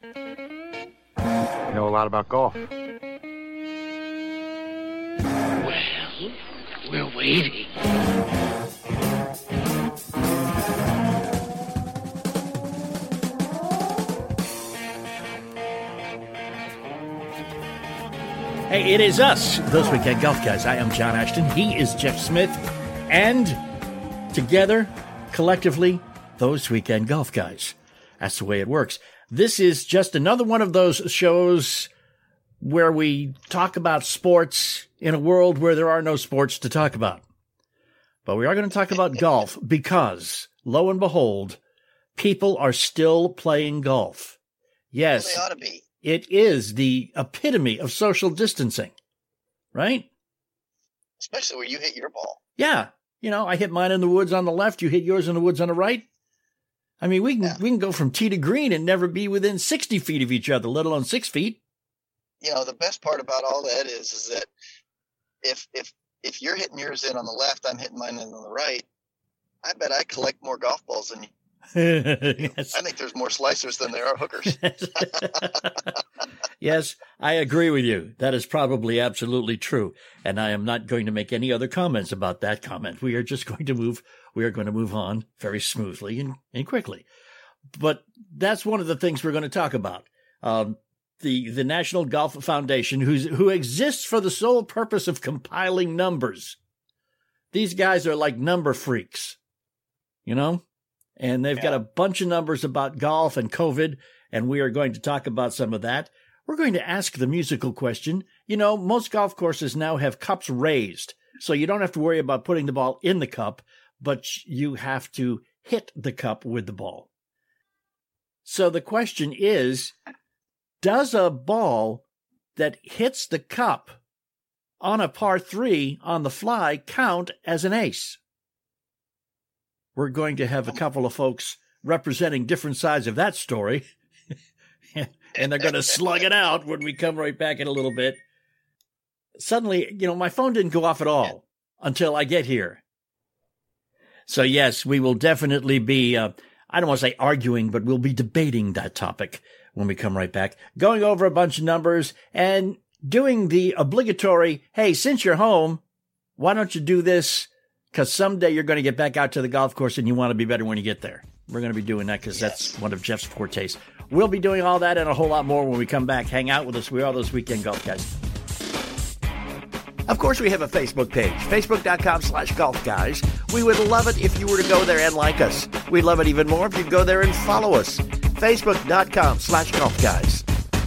You know a lot about golf. Well, we're waiting. Hey, it is us, those weekend golf guys. I am John Ashton. He is Jeff Smith. And together, collectively, those weekend golf guys. That's the way it works. This is just another one of those shows where we talk about sports in a world where there are no sports to talk about. But we are going to talk about golf because, lo and behold, people are still playing golf. Yes. They ought to be. It is the epitome of social distancing, right? Especially where you hit your ball. Yeah. You know, I hit mine in the woods on the left, you hit yours in the woods on the right. I mean, we can Yeah. we can go from tee to green and never be within 60 feet of each other, let alone 6 feet. You know, the best part about all that is is that if if if you're hitting yours in on the left, I'm hitting mine in on the right. I bet I collect more golf balls than you. yes. I think there's more slicers than there are hookers. yes, I agree with you. That is probably absolutely true. And I am not going to make any other comments about that comment. We are just going to move, we are going to move on very smoothly and, and quickly. But that's one of the things we're going to talk about. Um, the, the National Golf Foundation, who's, who exists for the sole purpose of compiling numbers. These guys are like number freaks, you know? And they've got a bunch of numbers about golf and COVID, and we are going to talk about some of that. We're going to ask the musical question. You know, most golf courses now have cups raised, so you don't have to worry about putting the ball in the cup, but you have to hit the cup with the ball. So the question is Does a ball that hits the cup on a par three on the fly count as an ace? We're going to have a couple of folks representing different sides of that story. and they're going to slug it out when we come right back in a little bit. Suddenly, you know, my phone didn't go off at all until I get here. So, yes, we will definitely be, uh, I don't want to say arguing, but we'll be debating that topic when we come right back, going over a bunch of numbers and doing the obligatory, hey, since you're home, why don't you do this? Because someday you're going to get back out to the golf course and you want to be better when you get there. We're going to be doing that because that's one of Jeff's fortes. We'll be doing all that and a whole lot more when we come back. Hang out with us. We are those weekend golf guys. Of course, we have a Facebook page, facebook.com slash golf guys. We would love it if you were to go there and like us. We'd love it even more if you'd go there and follow us, facebook.com slash golf guys.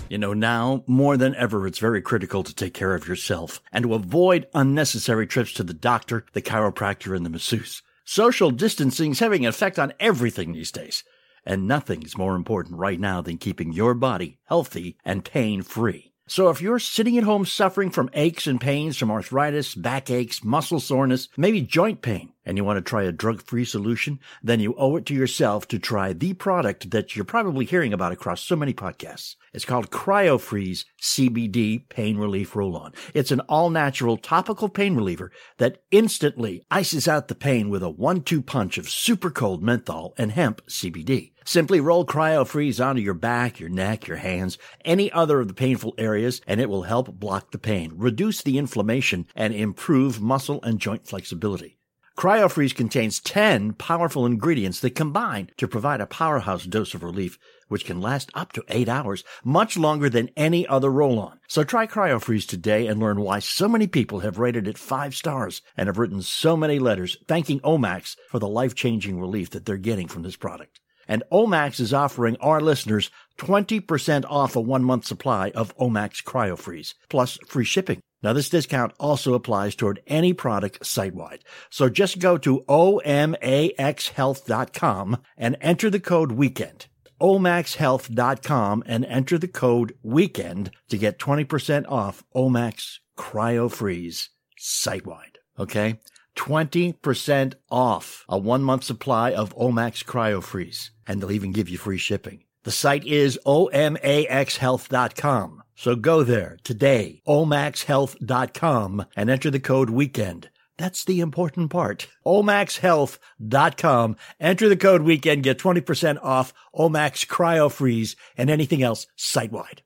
You know, now more than ever, it's very critical to take care of yourself and to avoid unnecessary trips to the doctor, the chiropractor, and the masseuse. Social distancing is having an effect on everything these days. And nothing's more important right now than keeping your body healthy and pain free. So if you're sitting at home suffering from aches and pains from arthritis, backaches, muscle soreness, maybe joint pain, and you want to try a drug-free solution, then you owe it to yourself to try the product that you're probably hearing about across so many podcasts. It's called CryoFreeze CBD Pain Relief Roll-On. It's an all-natural topical pain reliever that instantly ices out the pain with a one-two punch of super cold menthol and hemp CBD. Simply roll CryoFreeze onto your back, your neck, your hands, any other of the painful areas, and it will help block the pain, reduce the inflammation, and improve muscle and joint flexibility. CryoFreeze contains 10 powerful ingredients that combine to provide a powerhouse dose of relief, which can last up to 8 hours, much longer than any other roll-on. So try CryoFreeze today and learn why so many people have rated it 5 stars and have written so many letters thanking Omax for the life-changing relief that they're getting from this product. And Omax is offering our listeners 20% off a one month supply of Omax CryoFreeze, plus free shipping. Now, this discount also applies toward any product site wide. So just go to omaxhealth.com and enter the code weekend. omaxhealth.com and enter the code weekend to get 20% off Omax CryoFreeze site wide. Okay? 20% off a one month supply of Omax CryoFreeze. And they'll even give you free shipping. The site is omaxhealth.com. So go there today, omaxhealth.com, and enter the code weekend That's the important part. OmaxHealth.com. Enter the code weekend, get 20% off Omax Cryo Freeze and anything else site wide.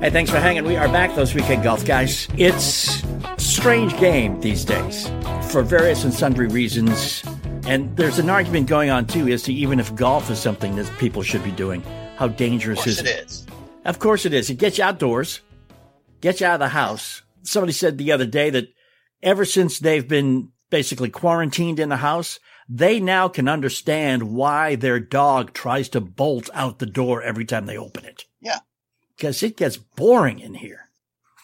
Hey, thanks for hanging. We are back, those weekend golf guys. It's strange game these days for various and sundry reasons. And there's an argument going on too as to even if golf is something that people should be doing, how dangerous is it is. Of course it is. It gets you outdoors, gets you out of the house. Somebody said the other day that ever since they've been basically quarantined in the house, they now can understand why their dog tries to bolt out the door every time they open it. Yeah. Because it gets boring in here.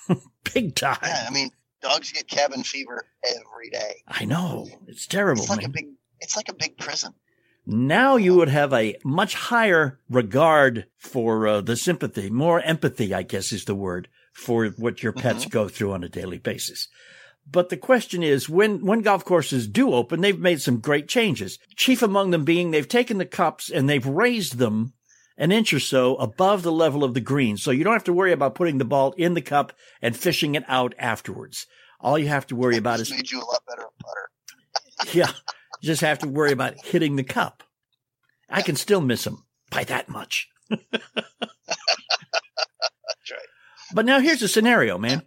Big time. Yeah, I mean, dogs get cabin fever every day. I know. It's terrible. It's like man. a big. It's like a big prison. now you would have a much higher regard for uh, the sympathy, more empathy, I guess is the word for what your pets go through on a daily basis. But the question is, when, when golf courses do open, they've made some great changes. Chief among them being they've taken the cups and they've raised them an inch or so above the level of the green. So you don't have to worry about putting the ball in the cup and fishing it out afterwards. All you have to worry about It's is made you a lot better putter. yeah. You just have to worry about hitting the cup. I can still miss him by that much. That's right. But now here's a scenario, man.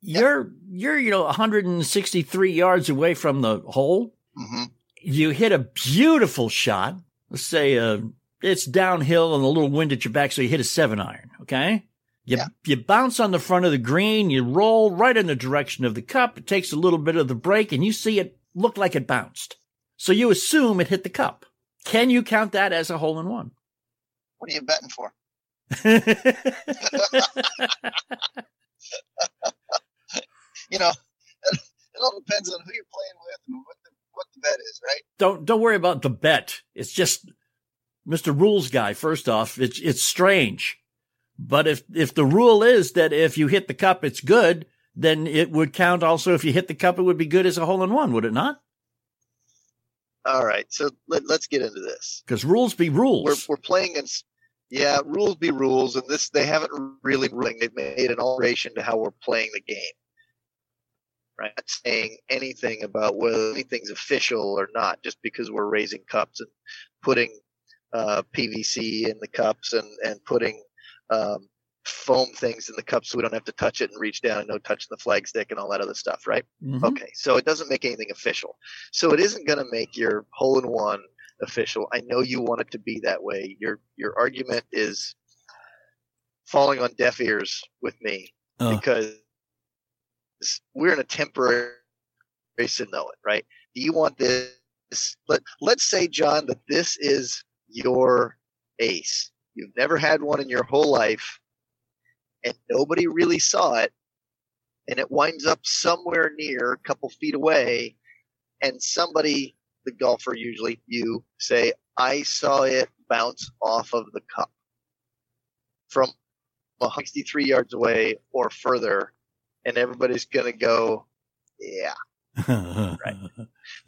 You're you're you know 163 yards away from the hole. hmm You hit a beautiful shot. Let's say uh, it's downhill and a little wind at your back, so you hit a seven iron. Okay. You, Yeah. you bounce on the front of the green, you roll right in the direction of the cup. It takes a little bit of the break and you see it look like it bounced. So you assume it hit the cup. Can you count that as a hole in one? What are you betting for? You know, it all depends on who you're playing with and what the what the bet is, right? don't don't worry about the bet. It's just Mr. Rules guy. First off, it's it's strange, but if if the rule is that if you hit the cup, it's good, then it would count. Also, if you hit the cup, it would be good as a hole in one, would it not? All right, so let, let's get into this. Because rules be rules. We're we're playing against yeah, rules be rules, and this they haven't really ruling. They've made an alteration to how we're playing the game. Right, not saying anything about whether anything's official or not, just because we're raising cups and putting uh, PVC in the cups and and putting um, foam things in the cups so we don't have to touch it and reach down and no touching the flag stick and all that other stuff, right? Mhm. Okay, so it doesn't make anything official. So it isn't going to make your hole in one official. I know you want it to be that way. Your your argument is falling on deaf ears with me because we're in a temporary race to know it, right? Do you want this? Let Let's say, John, that this is your ace. You've never had one in your whole life, and nobody really saw it, and it winds up somewhere near, a couple feet away, and somebody, the golfer usually, you say, I saw it bounce off of the cup from 63 yards away or further, and everybody's going to go, yeah. right.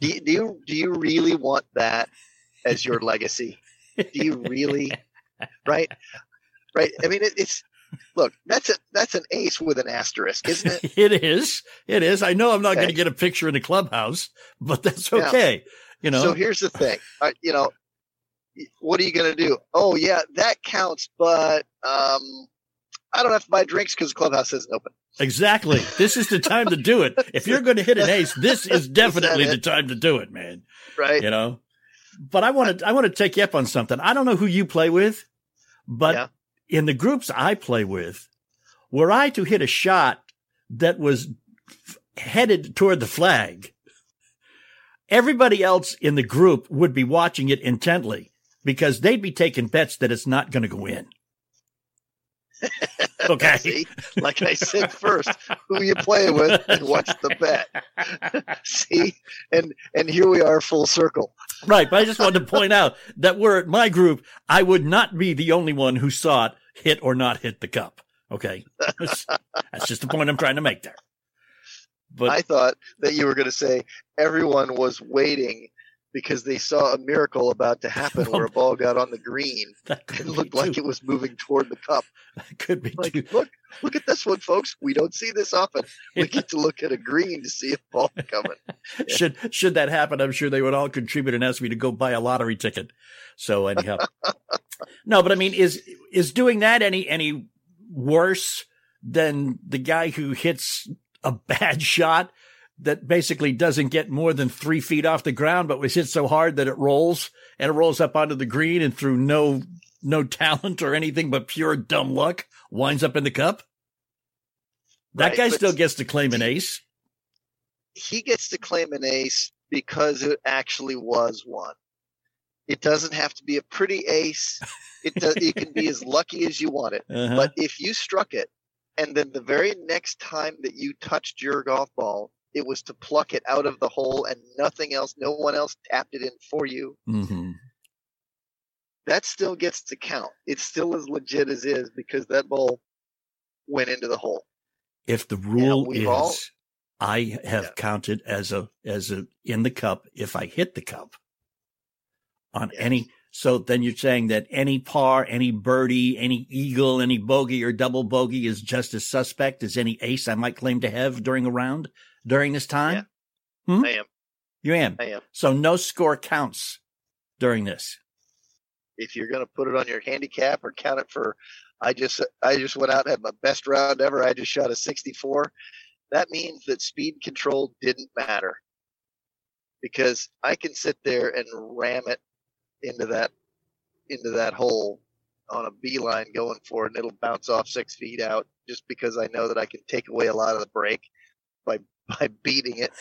Do do you do you really want that as your legacy? Do you really? Right, right. I mean, it, it's look. That's a that's an ace with an asterisk, isn't it? it is. It is. I know I'm not going to get a picture in the clubhouse, but that's Yeah. okay. You know. So here's the thing. Uh, you know, what are you going to do? Oh yeah, that counts, but um, I don't have to buy drinks because the clubhouse isn't open. Exactly. This is the time to do it. If you're going to hit an ace, this is definitely the time to do it, man. Right? You know. But I want to I want to take you up on something. I don't know who you play with, but Yeah. in the groups I play with, were I to hit a shot that was headed toward the flag, everybody else in the group would be watching it intently because they'd be taking bets that it's not going to go in. Okay. See, like I said first, who you play with and what's the bet. See, and and here we are, full circle. Right, but I just wanted to point out that we're at my group. I would not be the only one who saw it hit or not hit the cup. Okay, that's, that's just the point I'm trying to make there. But I thought that you were going to say everyone was waiting because they saw a miracle about to happen where a ball got on the green and looked like it was moving toward the cup. That could be Like, too. look, look at this one, folks. We don't see this often. We get to look at a green to see a ball coming. should should that happen, I'm sure they would all contribute and ask me to go buy a lottery ticket. So anyhow, no, but I mean, is is doing that any any worse than the guy who hits a bad shot that basically doesn't get more than three feet off the ground, but was hit so hard that it rolls and it rolls up onto the green and through no no talent or anything but pure dumb luck winds up in the cup? That Right, guy still gets to claim an ace. He gets to claim an ace because it actually was one. It doesn't have to be a pretty ace. It does, it can be as lucky as you want it. Uh-huh. But if you struck it, and then the very next time that you touched your golf ball, it was to pluck it out of the hole and nothing else, no one else tapped it in for you, hmm that still gets to count. It's still as legit as is because that ball went into the hole. If the rule is, all- I have Yeah. counted as a as a in the cup if I hit the cup on Yes. any. So then you're saying that any par, any birdie, any eagle, any bogey or double bogey is just as suspect as any ace I might claim to have during a round during this time. Hmm? I am. You am. I am. So no score counts during this. If you're going to put it on your handicap or count it for, I just I just went out and had my best round ever. I just shot a 64. That means that speed control didn't matter because I can sit there and ram it into that into that hole on a beeline going for it, and it'll bounce off six feet out just because I know that I can take away a lot of the break by by beating it.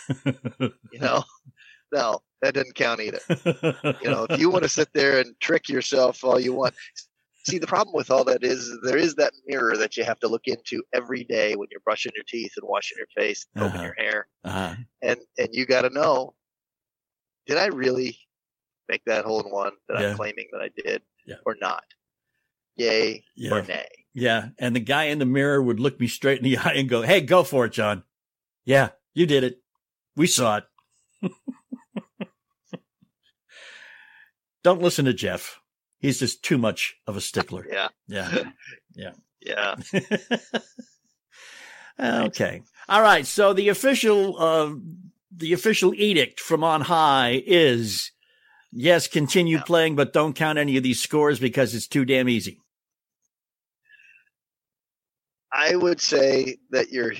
You know, no, that doesn't count either. You know, if you want to sit there and trick yourself all you want. See, the problem with all that is there is that mirror that you have to look into every day when you're brushing your teeth and washing your face, and combing Uh-huh. your hair, uh, and and you got to know, did I really make that hole in one that Yeah. I'm claiming that I did, Yeah. or not? Yay yeah. or nay? Yeah. And the guy in the mirror would look me straight in the eye and go, Hey, go for it, John. Yeah, you did it. We saw it. Don't listen to Jeff. He's just too much of a stickler. Yeah, Yeah. yeah. Yeah. okay. All right. So the official, uh, the official edict from on high is yes, continue Yeah. playing, but don't count any of these scores because it's too damn easy. I would say that you're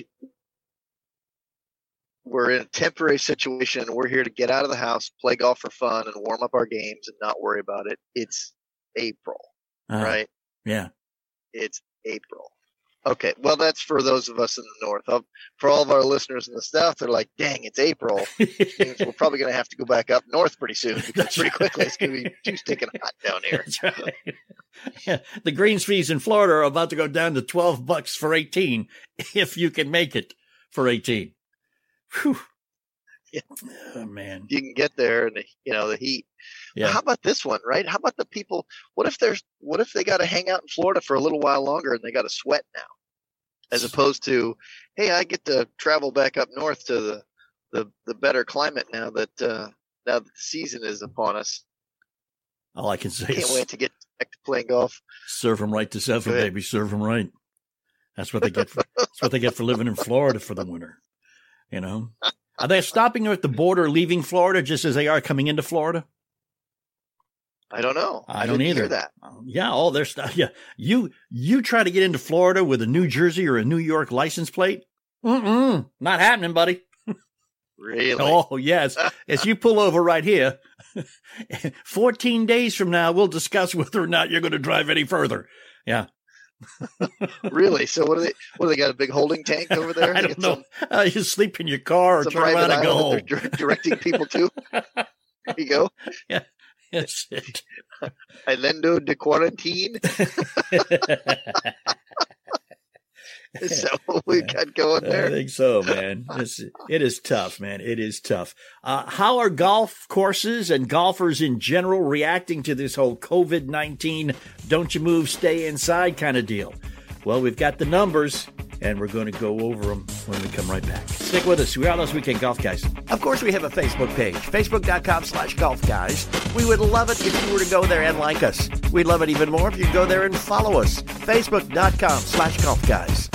we're in a temporary situation we're here to get out of the house, play golf for fun and warm up our games and not worry about it. It's April, Uh, right? Yeah. It's April. Okay, well that's for those of us in the north. For all of our listeners in the south, they're like, "Dang, it's April." Means we're probably going to have to go back up north pretty soon because pretty quickly it's going to be too stinking hot down here. Right. Yeah, the greens fees in Florida are about to go down to twelve bucks for eighteen, if you can make it for eighteen. Whew. Yeah. Oh man. You can get there and you know the heat. Yeah. How about this one, right? How about the people? What if there's? What if they got to hang out in Florida for a little while longer and they got to sweat now, as opposed to, hey, I get to travel back up north to the the, the better climate now that uh, now that the season is upon us. All I can say Can't is wait to get back to playing golf. serve them right to seven, baby. Serve them right. That's what they get. For, that's what they get for living in Florida for the winter. You know, are they stopping them at the border, leaving Florida, just as they are coming into Florida? I don't know. I don't didn't either. That. Um, Yeah, all their stuff. Yeah, you you try to get into Florida with a New Jersey or a New York license plate? Mm-mm, not happening, buddy. Really? Oh yes, as you pull over right here, fourteen days from now, we'll discuss whether or not you're going to drive any further. Yeah, Really? So what do they? What do they got? A big holding tank over there? I don't know. Uh, you sleep in your car or Some, some turn around and go home. they're dir- directing people to. There you go. That's it. Islando de quarantine. Is that what we got going there? I think so, man. It's, it is tough, man. It is tough. Uh, how are golf courses and golfers in general reacting to this whole COVID 19, don't you move, stay inside kind of deal? Well, we've got the numbers. and we're going to go over them when we come right back. Stick with us. We are those weekend golf guys. Of course, we have a Facebook page, facebook.com slash golf guys. We would love it if you were to go there and like us. We'd love it even more if you'd go there and follow us, facebook.com slash golf guys.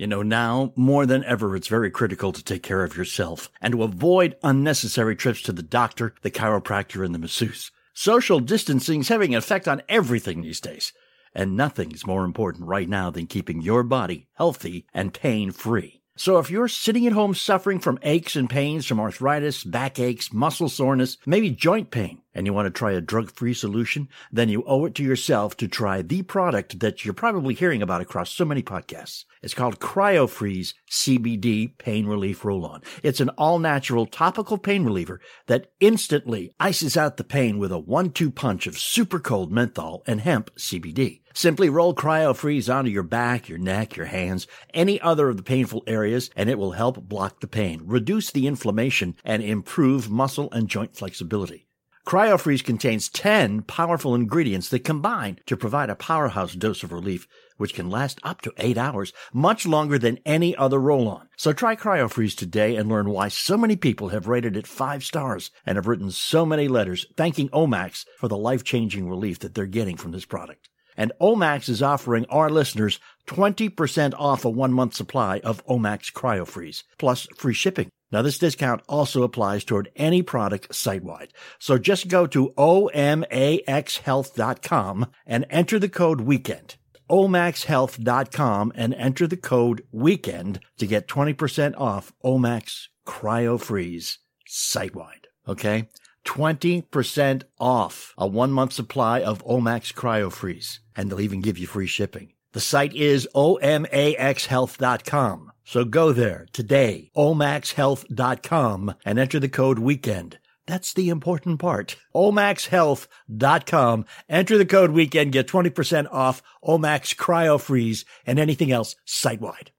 You know, now more than ever, it's very critical to take care of yourself and to avoid unnecessary trips to the doctor, the chiropractor, and the masseuse. Social distancing is having an effect on everything these days. And nothing's more important right now than keeping your body healthy and pain free. So if you're sitting at home suffering from aches and pains from arthritis, backaches, muscle soreness, maybe joint pain, and you want to try a drug-free solution, then you owe it to yourself to try the product that you're probably hearing about across so many podcasts. It's called CryoFreeze CBD Pain Relief Roll-On. It's an all-natural topical pain reliever that instantly ices out the pain with a one-two punch of super cold menthol and hemp CBD. Simply roll CryoFreeze onto your back, your neck, your hands, any other of the painful areas, and it will help block the pain, reduce the inflammation, and improve muscle and joint flexibility. CryoFreeze contains 10 powerful ingredients that combine to provide a powerhouse dose of relief, which can last up to 8 hours, much longer than any other roll-on. So try CryoFreeze today and learn why so many people have rated it 5 stars and have written so many letters thanking Omax for the life-changing relief that they're getting from this product. And Omax is offering our listeners 20% off a one month supply of Omax CryoFreeze, plus free shipping. Now, this discount also applies toward any product site wide. So just go to omaxhealth.com and enter the code weekend. omaxhealth.com and enter the code weekend to get 20% off Omax CryoFreeze site wide. Okay? 20% off a one month supply of Omax CryoFreeze. And they'll even give you free shipping. The site is omaxhealth.com. So go there today, omaxhealth.com, and enter the code weekend. That's the important part. omaxhealth.com. Enter the code weekend, get 20% off Omax CryoFreeze and anything else site wide.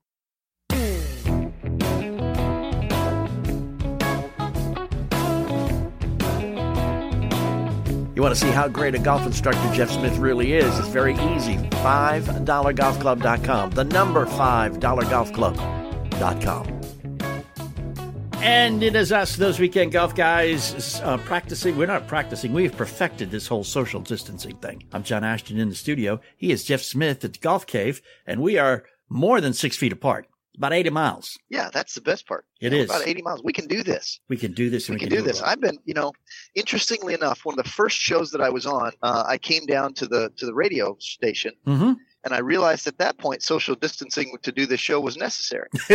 You want to see how great a golf instructor Jeff Smith really is? It's very easy. $5golfclub.com. The number $5golfclub.com. And it is us, those weekend golf guys, uh, practicing. We're not practicing. We've perfected this whole social distancing thing. I'm John Ashton in the studio. He is Jeff Smith at the Golf Cave, and we are more than six feet apart. About 80 miles. Yeah, that's the best part. It You know, is. About 80 miles. We can do this. We can do this. And we can, do, it this. well. I've been, you know, interestingly enough, one of the first shows that I was on, uh, I came down to the to the radio station, Mhm. and I realized at that point social distancing to do this show was necessary.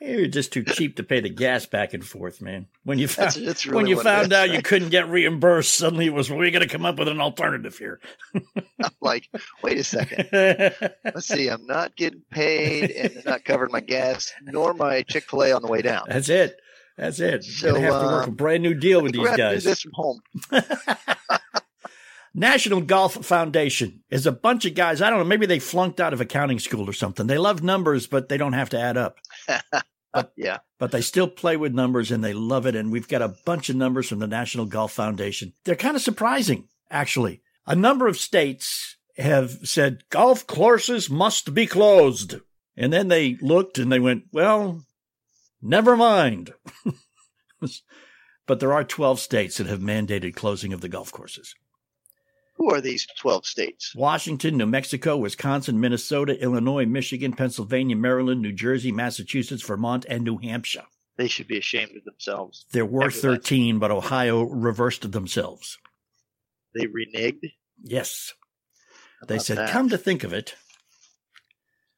You're just too cheap to pay the gas back and forth, man. When you found, That's, that's when you found is, out you couldn't get reimbursed, suddenly it was, we're going to come up with an alternative here. I'm like, wait a second. Let's see. I'm not getting paid, and it's not covering my gas nor my Chick Fil A on the way down. That's it. That's it. So, to have to work uh, a brand new deal with these gonna guys. do this from home. National Golf Foundation is a bunch of guys. I don't know. Maybe they flunked out of accounting school or something. They love numbers, but they don't have to add up. yeah. but they still play with numbers and they love it. And we've got a bunch of numbers from the National Golf Foundation. They're kind of surprising, actually. A number of states have said golf courses must be closed. And then they looked and they went, well, never mind. but there are 12 states that have mandated closing of the golf courses. Who are these 12 states? Washington, New Mexico, Wisconsin, Minnesota, Illinois, Michigan, Pennsylvania, Maryland, New Jersey, Massachusetts, Vermont, and New Hampshire. They should be ashamed of themselves. There were 13, but Ohio reversed themselves. They reneged. Yes. They said, that? come to think of it.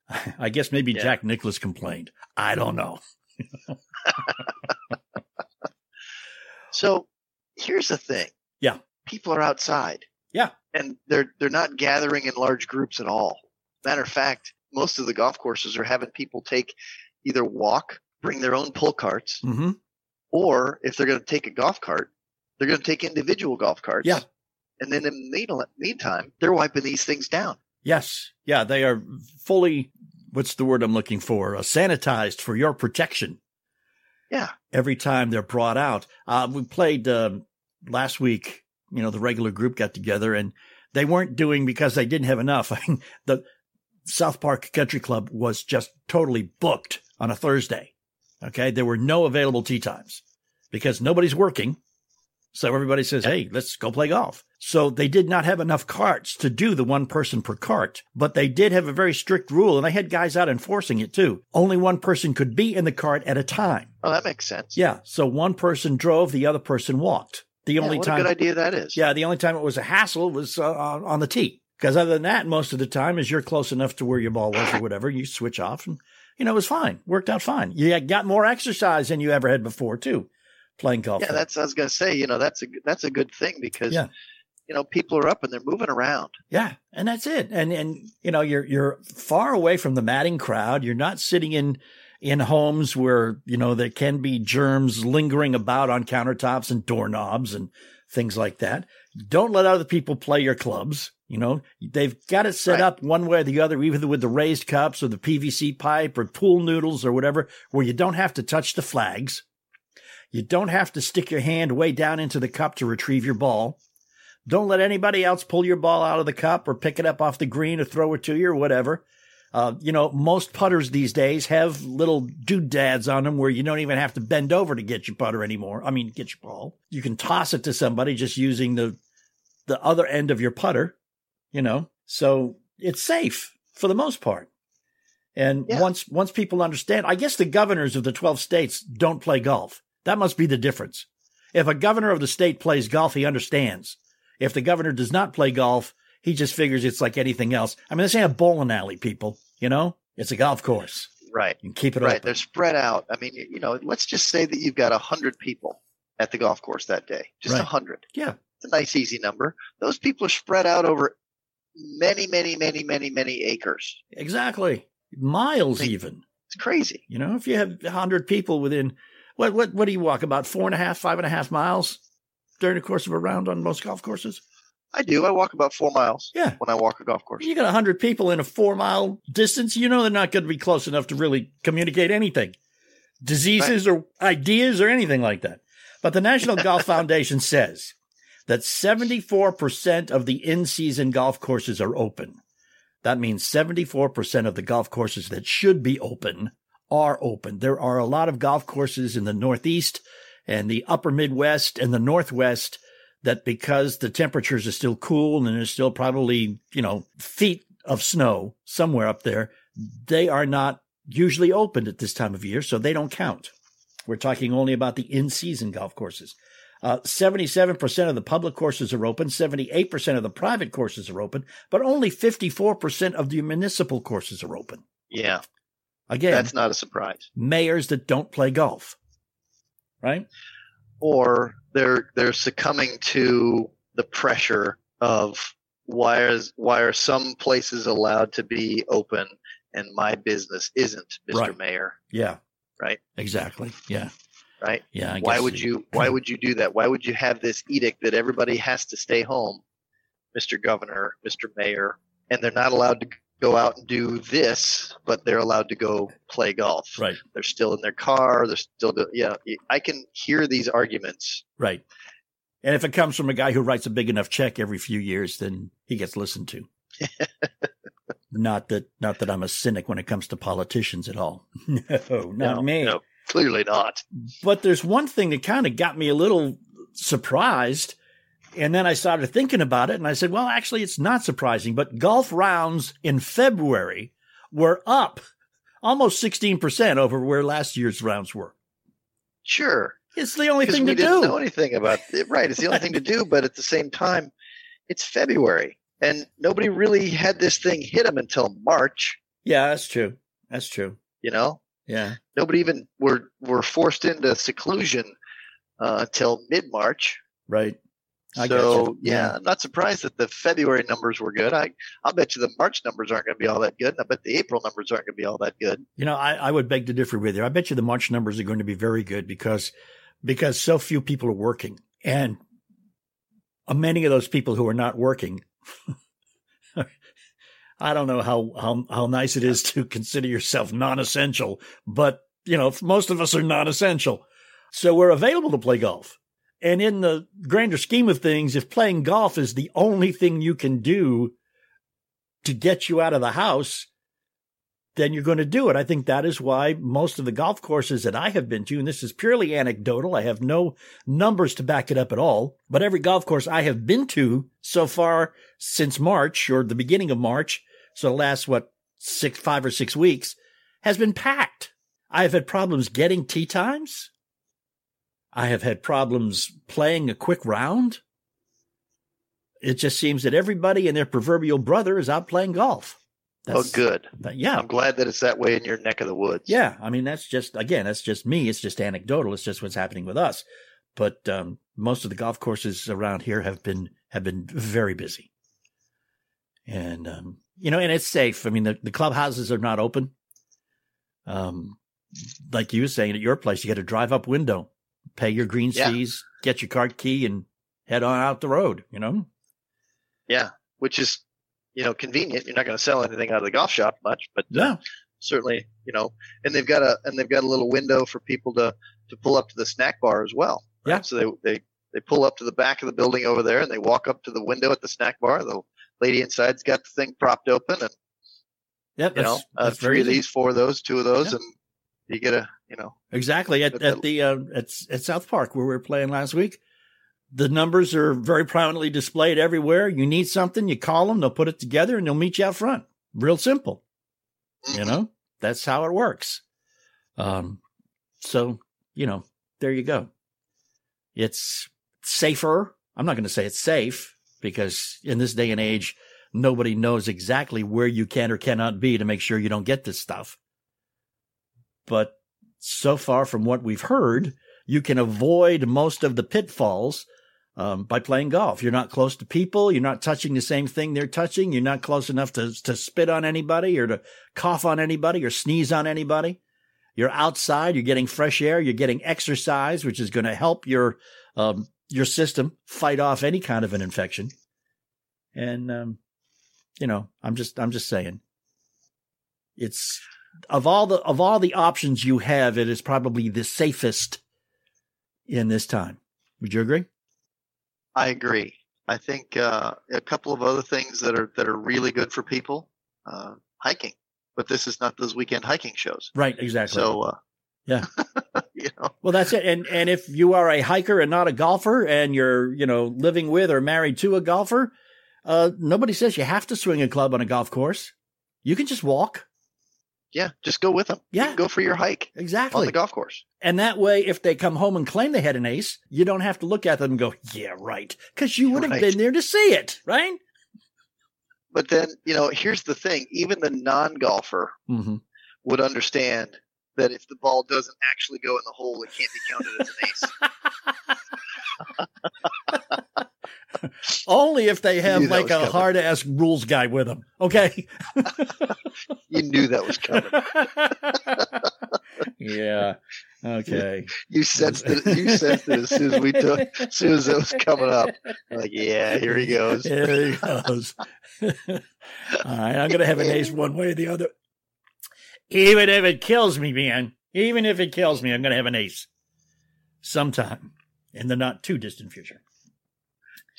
I guess maybe Yeah. Jack Nicklaus complained. I don't know. So here's the thing. Yeah. People are outside. Yeah. And they're they're not gathering in large groups at all. Matter of fact, most of the golf courses are having people take either walk, bring their own pull carts, hmm or if they're going to take a golf cart, they're going to take individual golf carts. Yeah. And then in the meantime, they're wiping these things down. Yes. Yeah, they are fully, what's the word I'm looking for? Uh, sanitized for your protection. Yeah. every time they're brought out. Uh, we played um last week. You know, the regular group got together and they weren't doing because they didn't have enough. I mean, the South Park Country Club was just totally booked on a Thursday. Okay. There were no available tee times because nobody's working. So everybody says, Hey, let's go play golf. So they did not have enough carts to do the one person per cart, but they did have a very strict rule and they had guys out enforcing it too. Only one person could be in the cart at a time. Oh, that makes sense. Yeah. So one person drove, the other person walked. The Yeah, only what time a good idea that is. yeah, the only time it was a hassle was uh, on on the tee. Because other than that, most of the time, as you're close enough to where your ball was or whatever, you switch off and, you know, it was fine. Worked out fine. You got more exercise than you ever had before, too, playing golf. Yeah, that's I was gonna say. You know, that's a that's a good thing because Yeah. you know people are up and they're moving around. Yeah, and that's it. And and you know, you're you're far away from the matting crowd. You're not sitting in in homes where, you know, there can be germs lingering about on countertops and doorknobs and things like that. Don't let other people play your clubs. You know, they've got it set Right. up one way or the other, either with the raised cups or the PVC pipe or pool noodles or whatever, where you don't have to touch the flags. You don't have to stick your hand way down into the cup to retrieve your ball. Don't let anybody else pull your ball out of the cup or pick it up off the green or throw it to you or whatever. Uh, you know, most putters these days have little doodads on them where you don't even have to bend over to get your putter anymore. I mean, get your ball. You can toss it to somebody just using the the other end of your putter, you know. So it's safe for the most part. And Yeah. once once people understand, I guess the governors of the 12 states don't play golf. That must be the difference. If a governor of the state plays golf, he understands. If the governor does not play golf, he just figures it's like anything else. I mean, this ain't a bowling alley, people. You know, it's a golf course. Right. And keep it Right. open. They're spread out. I mean, you know, let's just say that you've got a hundred people at the golf course that day. Just a Right. hundred. Yeah. It's a nice, easy number. Those people are spread out over many, many, many, many, many acres. Exactly. Miles even. It's crazy. You know, if you have a hundred people within what what what do you walk about four and a half, five and a half miles during the course of a round on most golf courses? I do. I walk about four miles Yeah. when I walk a golf course. You got a hundred people in a four mile distance, you know they're not going to be close enough to really communicate anything. Diseases or ideas or anything like that. But the National Golf Foundation says that 74% of the in season golf courses are open. That means 74% of the golf courses that should be open are open. There are a lot of golf courses in the Northeast and the upper Midwest and the Northwest that because the temperatures are still cool and there's still probably, you know, feet of snow somewhere up there, they are not usually opened at this time of year, so they don't count. We're talking only about the in season golf courses. Uh, 77% of the public courses are open, 78% of the private courses are open, but only 54% of the municipal courses are open. Yeah. Again, That's not a surprise. mayors that don't play golf, right? Or they're they're succumbing to the pressure of why is why are some places allowed to be open and my business isn't, Mr. Right. Mayor? Yeah. Right. Exactly. Yeah. Right? Yeah. I why would you why would you do that? Why would you have this edict that everybody has to stay home, Mr. Governor, Mr. Mayor, and they're not allowed to go out and do this, but they're allowed to go play golf. Right. They're still in their car. They're still, do- yeah. I can hear these arguments. Right. And if it comes from a guy who writes a big enough check every few years, then he gets listened to. not that not that I'm a cynic when it comes to politicians at all. No, not No, me. no, clearly not. But there's one thing that kind of got me a little surprised. And then I started thinking about it and I said, well, actually, it's not surprising, but golf rounds in February were up almost 16% over where last year's rounds were. Sure. It's the only thing we to didn't do. know anything about it. Right. It's the only thing to do. But at the same time, it's February and nobody really had this thing hit them until March, Yeah, that's true. That's true. you know? Yeah. Nobody even were, were forced into seclusion uh, until mid March. Right. I so yeah. I'm not surprised that the February numbers were good. I I'll bet you the March numbers aren't going to be all that good, and I bet the April numbers aren't going to be all that good. You know, I, I would beg to differ with you. I bet you the March numbers are going to be very good because because so few people are working, and many of those people who are not working, I don't know how how how nice it is to consider yourself non-essential, but you know, most of us are non-essential, so we're available to play golf, And in the grander scheme of things, if playing golf is the only thing you can do to get you out of the house, then you're going to do it. I think that is why most of the golf courses that I have been to, and this is purely anecdotal, I have no numbers to back it up at all, but every golf course I have been to so far since March or the beginning of March, so the last, what, six, five or six weeks, has been packed. I have had problems getting tee times. I have had problems playing a quick round. It just seems that everybody and their proverbial brother is out playing golf. oh, good. That, yeah. I'm glad that it's that way in your neck of the woods. Yeah. I mean, that's just, again, that's just me. It's just anecdotal. It's just what's happening with us. But, um, most of the golf courses around here have been, have been very busy. And, um, you know, and it's safe. I mean, the, the clubhouses are not open. Um, like you were saying at your place, you got a drive up window, pay your green Yeah. fees, get your cart key and head on out the road, you know? Yeah. Which is, you know, convenient. You're not going to sell anything out of the golf shop much, but uh, Yeah. certainly, you know, and they've got a and they've got a little window for people to to pull up to the snack bar as well. right? Yeah. So they they they pull up to the back of the building over there and they walk up to the window at the snack bar. The lady inside's got the thing propped open and Yep. you that's, know uh, three of these, four of those, two of those, Yeah. and you get a you know Exactly at, at the- uh, at at South Park where we were playing last week. The numbers are very prominently displayed everywhere. You need something, you call them, they'll put it together, and they'll meet you out front. Real simple, you know. That's how it works. Um, so you know, there you go. It's safer. I'm not going to say it's safe because in this day and age, nobody knows exactly where you can or cannot be to make sure you don't get this stuff. But so far from what we've heard, you can avoid most of the pitfalls um, by playing golf. You're not close to people. You're not touching the same thing they're touching. You're not close enough to, to spit on anybody or to cough on anybody or sneeze on anybody. You're outside. You're getting fresh air. You're getting exercise, which is going to help your um, your system fight off any kind of an infection. And um, you know, I'm just I'm just saying, it's of all the of all the options you have, it is probably the safest in this time. Would you agree? I agree. I think uh, a couple of other things that are that are really good for people, uh, hiking. But this is not those weekend hiking shows. Right, exactly. So uh, Yeah. you know, Well, that's it. And and if you are a hiker and not a golfer, and you're you know living with or married to a golfer, uh, nobody says you have to swing a club on a golf course. You can just walk. Yeah, just go with them. Yeah. go for your hike Exactly. on the golf course. And that way, if they come home and claim they had an ace, you don't have to look at them and go, "Yeah, right," because you would have Right. been there to see it, right? But then, you know, here's the thing: even the non-golfer Mm-hmm. would understand that if the ball doesn't actually go in the hole, it can't be counted as an ace. Only if they have like a hard ass rules guy with them. Okay. You knew that was coming. yeah. Okay. You sensed it. You sensed it as soon as we took, as soon as it was coming up. Like, yeah, here he goes. Here he goes. All right. I'm going to have an ace one way or the other. Even if it kills me, man. Even if it kills me, I'm going to have an ace sometime in the not too distant future.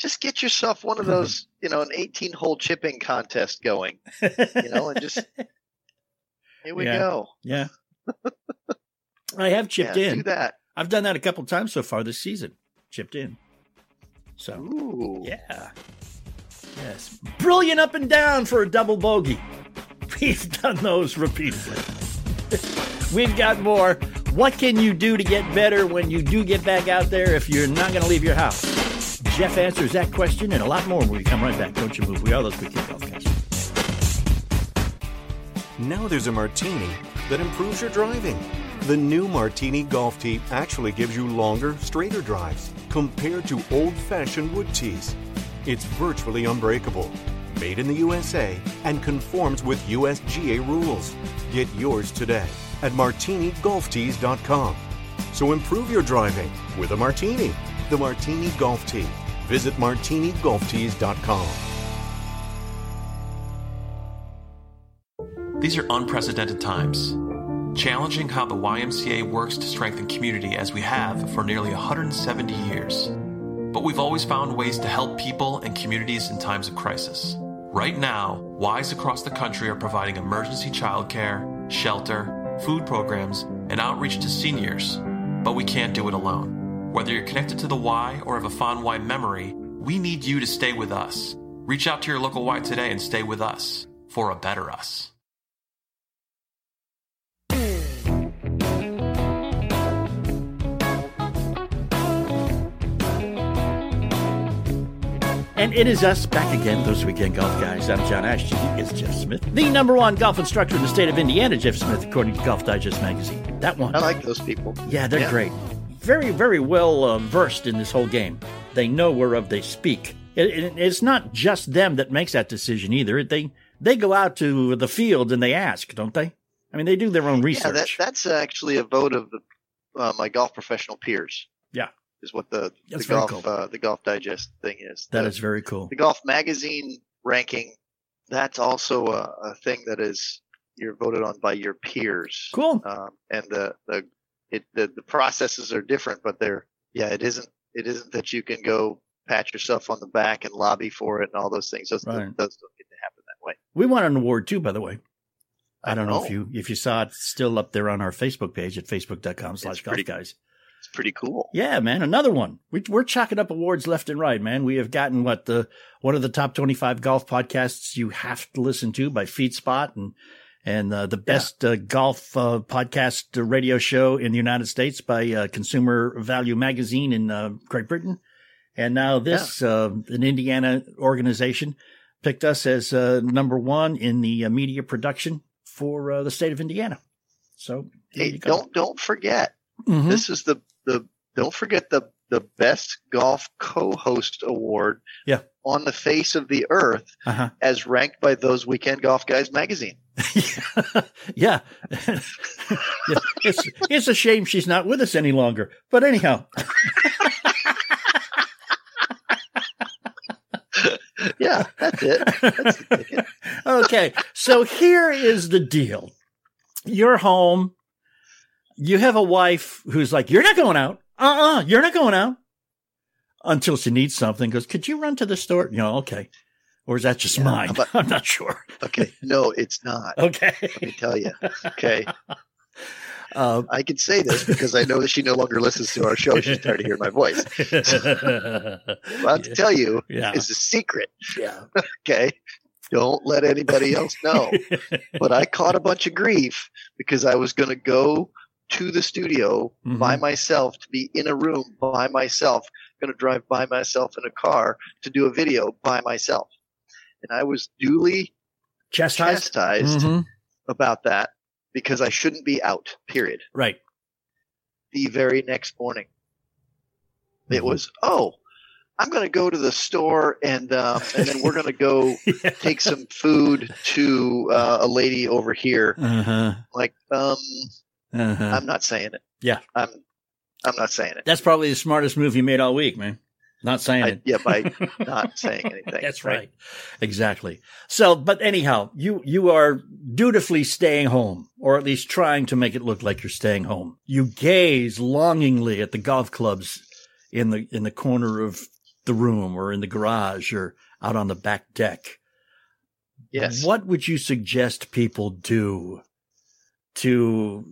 Just get yourself one of those, you know, an 18 hole chipping contest going, you know, and just here we Yeah. go. yeah. I have chipped yeah, in. Do that. I've done that a couple times so far this season. Chipped in. So, Ooh. yeah. Yes. Brilliant up and down for a double bogey. We've done those repeatedly. We've got more. What can you do to get better when you do get back out there if you're not going to leave your house? Jeff answers that question and a lot more when we come right back. Don't you move. We are those kick golf guys. Now there's a martini that improves your driving. The new Martini Golf Tee actually gives you longer, straighter drives compared to old fashioned wood tees. It's virtually unbreakable, made in the USA, and conforms with USGA rules. Get yours today at martinigolftees.com. So improve your driving with a martini. The Martini Golf Tee. Visit martinigolftees.com. These are unprecedented times. challenging how the YMCA works to strengthen community as we have for nearly 170 years. But we've always found ways to help people and communities in times of crisis. Right now, Ys across the country are providing emergency childcare, shelter, food programs, and outreach to seniors. But we can't do it alone. Whether you're connected to the Y or have a fond Y memory, we need you to stay with us. Reach out to your local Y today and stay with us for a better us. And it is us back again, those weekend golf guys. I'm John Ashton. He is Jeff Smith, the number one golf instructor in the state of Indiana. Jeff Smith, according to Golf Digest magazine. That one. I like those people. Yeah, they're Yeah. great. Very, very well uh, versed in this whole game. They know whereof they speak. It, it- it's not just them that makes that decision either. They they go out to the field and they ask, don't they? I mean, they do their own Yeah, research. that, that's actually a vote of the, uh, my golf professional peers. Yeah. is what the That's the golf cool. uh, the golf digest thing is. that the, is very cool. the golf magazine ranking. That's also a, a thing that is you're voted on by your peers. Cool. Um, and the the it the, the processes are different, but they're yeah, it isn't it isn't that you can go pat yourself on the back and lobby for it and all those things. Those, Right. those don't get to happen that way. We won an award too, by the way. I I don't know know. if oh. you if you saw it still up there on our Facebook page at facebook.com slash golf guys. It's pretty cool. Yeah, man, another one. We, we're chalking up awards left and right, man. We have gotten what the one of the top twenty-five golf podcasts you have to listen to by FeedSpot, and and uh, the best uh, golf uh, podcast uh, radio show in the United States by uh, Consumer Value Magazine in uh, Great Britain, and now this uh, an Indiana organization picked us as uh, number one in the uh, media production for uh, the state of Indiana. So Hey, don't don't forget Mhm. this is the the don't forget the the best golf co-host award Yeah. on the face of the earth Uh-huh. as ranked by those weekend golf guys magazine yeah. yeah. It's, it's a shame she's not with us any longer. But anyhow, yeah that's it that's okay. So here is the deal. You're home. You have a wife who's like, you're not going out. Uh-uh. You're not going out until she needs something. Goes, could you run to the store? You know, okay. Or is that just Yeah, mine? but- I'm not sure. okay no it's not Okay. let me tell you okay Uh, i can say this because i know that she no longer listens to our show she's tired of hearing my voice what i'll Yeah. tell you yeah. is a secret Yeah. okay don't let anybody else know but I caught a bunch of grief because I was going to go to the studio Mhm. by myself to be in a room by myself, going to drive by myself in a car to do a video by myself. And I was duly Chastised? chastised Mhm. about that because I shouldn't be out, period. Right. The very next morning, it Mhm. was, oh, I'm going to go to the store and, um, and then we're going to go take some food to uh, a lady over here. Uh-huh. Like, um, Uh-huh. I'm not saying it. Yeah. I'm I'm not saying it. That's probably the smartest move you made all week, man. Not saying I, it. yeah, by not saying anything. That's right. Exactly. So, but anyhow, you you are dutifully staying home, or at least trying to make it look like you're staying home. You gaze longingly at the golf clubs in the in the corner of the room, or in the garage, or out on the back deck. Yes. What would you suggest people do to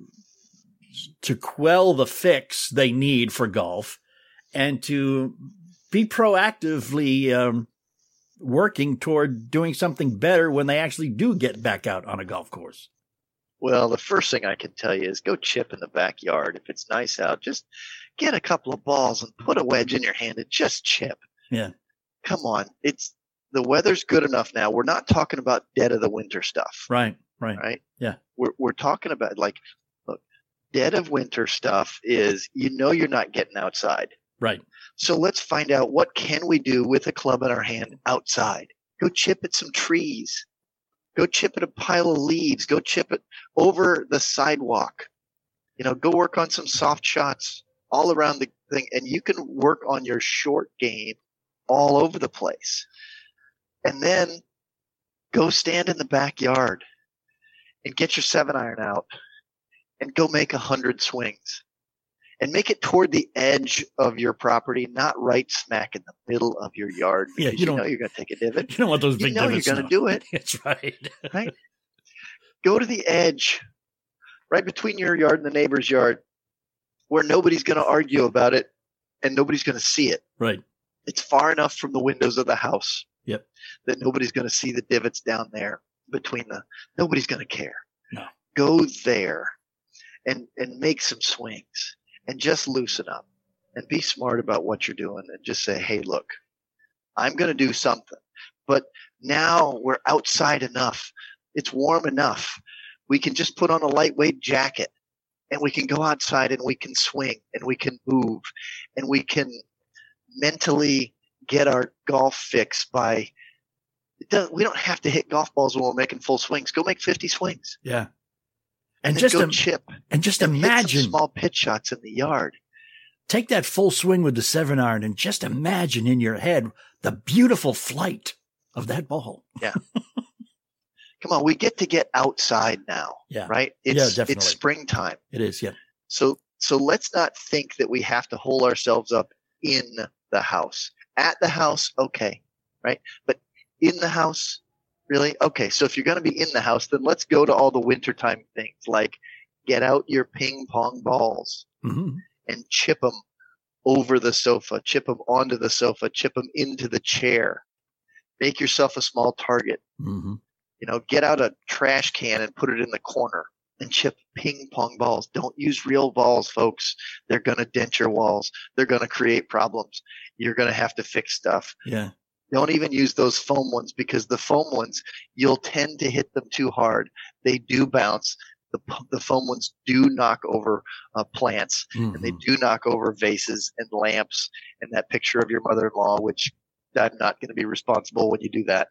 to quell the fix they need for golf and to be proactively um, working toward doing something better when they actually do get back out on a golf course? Well, the first thing I can tell you is go chip in the backyard. If it's nice out, just get a couple of balls and put a wedge in your hand and just chip. Yeah. Come on. It's the weather's good enough now. We're not talking about dead of the winter stuff. Right, right. right? Yeah. We're we're talking about like look, dead of winter stuff is you know you're not getting outside. Right. So let's find out what can we do with a club in our hand outside. Go chip at some trees. Go chip at a pile of leaves. Go chip it over the sidewalk. You know, go work on some soft shots all around the thing and you can work on your short game all over the place. And then go stand in the backyard and get your seven iron out and go make a hundred swings and make it toward the edge of your property, not right smack in the middle of your yard. Yeah, you, you know you're going to take a divot. You don't want those You big know you're going to do it. That's right. Right? Go to the edge, right between your yard and the neighbor's yard, where nobody's going to argue about it and nobody's going to see it. Right. It's far enough from the windows of the house Yep. that nobody's going to see the divots down there between the. Nobody's going to care. No. Go there, and and make some swings, and just loosen up, and be smart about what you're doing, and just say, hey, look, I'm going to do something, but now we're outside enough. It's warm enough. We can just put on a lightweight jacket and we can go outside and we can swing and we can move and we can mentally get our golf fix by we don't have to hit golf balls when we're making full swings. Go make 50 swings. Yeah. And, And just im- chip and just and imagine small pitch shots in the yard. take that full swing with the seven iron and just imagine in your head the beautiful flight of that ball. Yeah. Come on, we get to get outside now, Yeah. right? Yeah, It's definitely. it's springtime. It is. Yeah. So so let's not think that we have to hold ourselves up in the house. At the house, okay, right? But in the house, really? Okay. So if you're going to be in the house, then let's go to all the wintertime things like get out your ping pong balls hmm and chip them over the sofa, chip them onto the sofa, chip them into the chair. Make yourself a small target hmm you know, get out a trash can and put it in the corner and chip ping pong balls. Don't use real balls, folks. They're going to dent your walls. They're going to create problems. You're going to have to fix stuff. Yeah. Don't even use those foam ones because the foam ones, you'll tend to hit them too hard. They do bounce. The, the foam ones do knock over uh, plants and they Mhm. do knock over vases and lamps and that picture of your mother-in-law, which I'm not going to be responsible when you do that.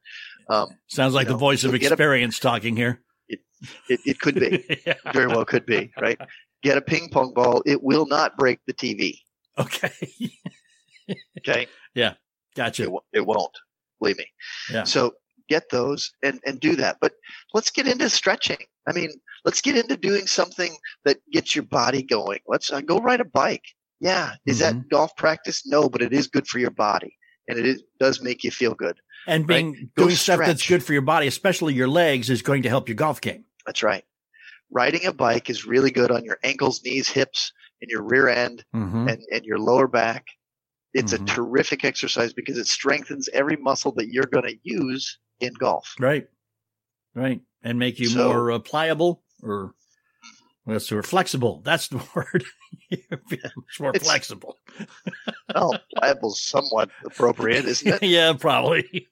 Um, Sounds like you the know, voice of so a- experience talking here. it, it could be. yeah. very well could be, right? Get a ping pong ball. It will not break the TV. Okay. Okay. Gotcha. It, it won't. Believe me. Yeah. So get those and, and do that. But let's get into stretching. I mean, let's get into doing something that gets your body going. Let's uh, go ride a bike. Yeah. Is Mm-hmm. that golf practice? No, but it is good for your body and it is, does make you feel good. And being Go doing stuff that's good for your body, especially your legs, is going to help your golf game. That's right. Riding a bike is really good on your ankles, knees, hips, and your rear end. Mm-hmm. and, and your lower back. It's Mhm. a terrific exercise because it strengthens every muscle that you're going to use in golf. Right. Right. And make you So- more uh, pliable or the word? Flexible. That's the word. Much more It's- flexible. Well, pliable's somewhat appropriate, isn't it? yeah, probably.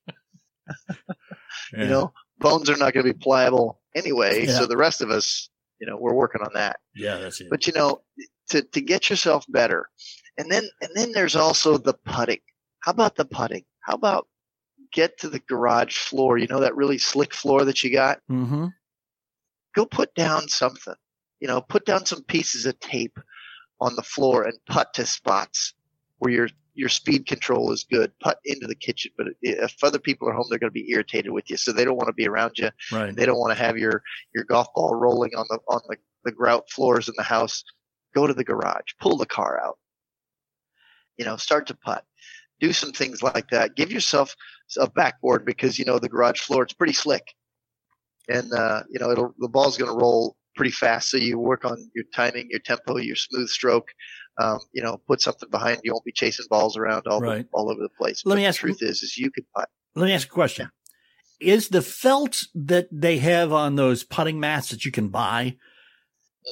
You know, bones are not going to be pliable anyway. Yeah. So the rest of us, you know, we're working on that. Yeah, that's it. But you know, to to get yourself better, and then and then there's also the putting. How about the putting? How about get to the garage floor? You know that really slick floor that you got. mm-hmm. go put down something. You know, put down some pieces of tape on the floor and putt to spots where your your speed control is good. Putt into the kitchen, but if other people are home, they're going to be irritated with you, so they don't want to be around you. Right. They don't want to have your your golf ball rolling on the on the the grout floors in the house. Go to the garage, pull the car out. You know, start to putt. Do some things like that. Give yourself a backboard because you know the garage floor it's pretty slick, and uh, you know it'll the ball's going to roll pretty fast. So you work on your timing, your tempo, your smooth stroke. Um, you know, put something behind. You won't be chasing balls around all Right. all over the place. Let But me the ask you- truth is, is you can putt. Let me ask a question. Is the felt that they have on those putting mats that you can buy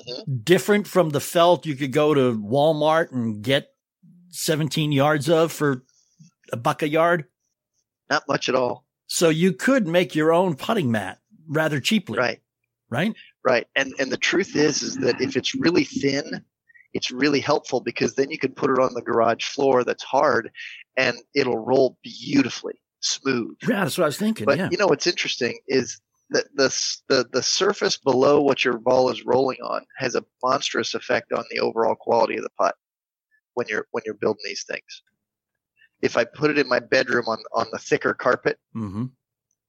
Mhm. different from the felt you could go to Walmart and get 17 yards of for a buck a yard? Not much at all. So you could make your own putting mat rather cheaply, Right. right? Right. And and the truth is is that if it's really thin, it's really helpful because then you can put it on the garage floor that's hard and it'll roll beautifully, smooth. Yeah, that's what I was thinking. But yeah. you know what's interesting is that the, the the surface below what your ball is rolling on has a monstrous effect on the overall quality of the putt when you're when you're building these things. If I put it in my bedroom on on the thicker carpet, hmm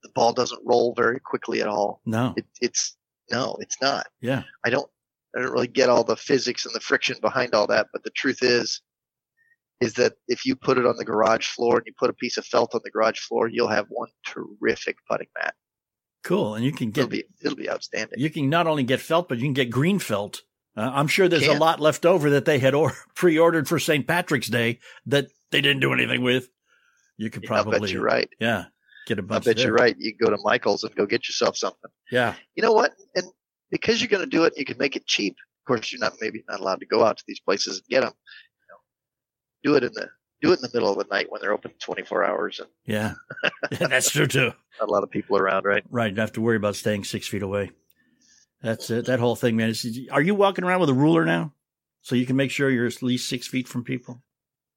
the ball doesn't roll very quickly at all. No. It, it's no, it's not. Yeah. I don't I don't really get all the physics and the friction behind all that, but the truth is, is that if you put it on the garage floor and you put a piece of felt on the garage floor, you'll have one terrific putting mat. Cool. And you can It'll get, be it'll be outstanding. you can not only get felt, but you can get green felt. Uh, I'm sure there's a lot left over that they had or- pre-ordered for St. Patrick's Day that they didn't do anything with. You could probably. I probably, bet you're right. yeah, get a I bunch. bet there. you're right. You can go to Michael's and go get yourself something. Yeah. You know what? And because you're going to do it, you can make it cheap. Of course, you're not maybe not allowed to go out to these places and get them. You know, do it in the do it in the middle of the night when they're open 24 hours and Yeah. Yeah, That's true too. not a lot of people around, right? Right. You don't have to worry about staying six feet away. That's it. That whole thing, man. Is, are you walking around with a ruler now? So you can make sure you're at least six feet from people?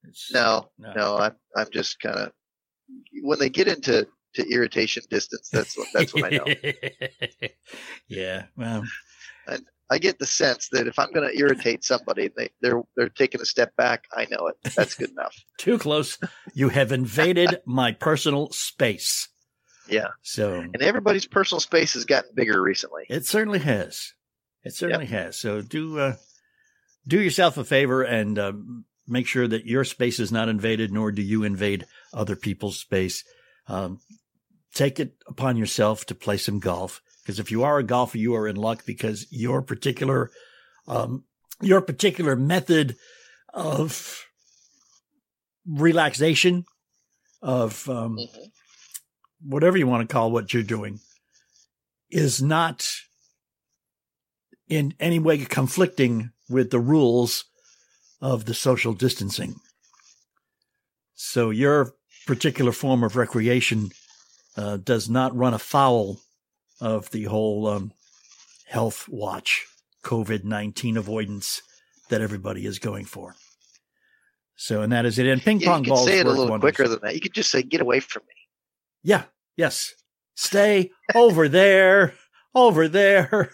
It's- No, No. no, I'm I'm just kind of when they get into to irritation distance. That's what that's what I know. yeah. Well, I get the sense that if I'm going to irritate somebody, they they're they're taking a step back. I know it. That's good enough. too close. You have invaded my personal space. Yeah, So and everybody's personal space has gotten bigger recently. it certainly has. It certainly has. So do uh, do yourself a favor and um, make sure that your space is not invaded, nor do you invade other people's space. Um, take it upon yourself to play some golf because if you are a golfer, you are in luck because your particular um, your particular method of relaxation of um, Mhm. Whatever you want to call what you're doing is not in any way conflicting with the rules of the social distancing. So your particular form of recreation uh, does not run afoul of the whole um, health watch, COVID 19 avoidance that everybody is going for. So, and that is it. And ping Yeah, pong balls. you can balls say it a little wonders. quicker than that. You could just say, "Get away from me." Yeah. Yes. Stay over there. Over there.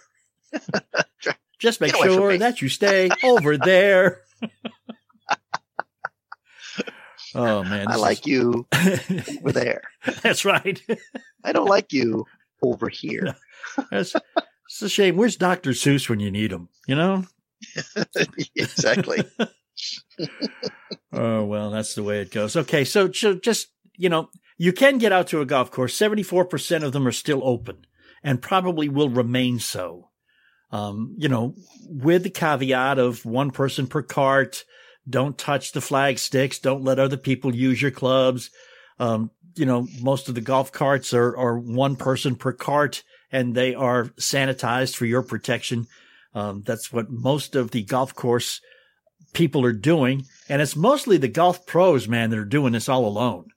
Just make Get away from sure that you stay over there. oh man. I like you is- over there. That's right. I don't like you over here. That's, it's a shame. Where's Dr. Seuss when you need him? You know? exactly. Oh well, that's the way it goes. Okay, so, so just you know, you can get out to a golf course. Seventy-four percent of them are still open, and probably will remain so. Um, you know, with the caveat of one person per cart. Don't touch the flag sticks. Don't let other people use your clubs. Um, you know, most of the golf carts are, are one person per cart and they are sanitized for your protection. Um, that's what most of the golf course people are doing. And it's mostly the golf pros, man, that are doing this all alone.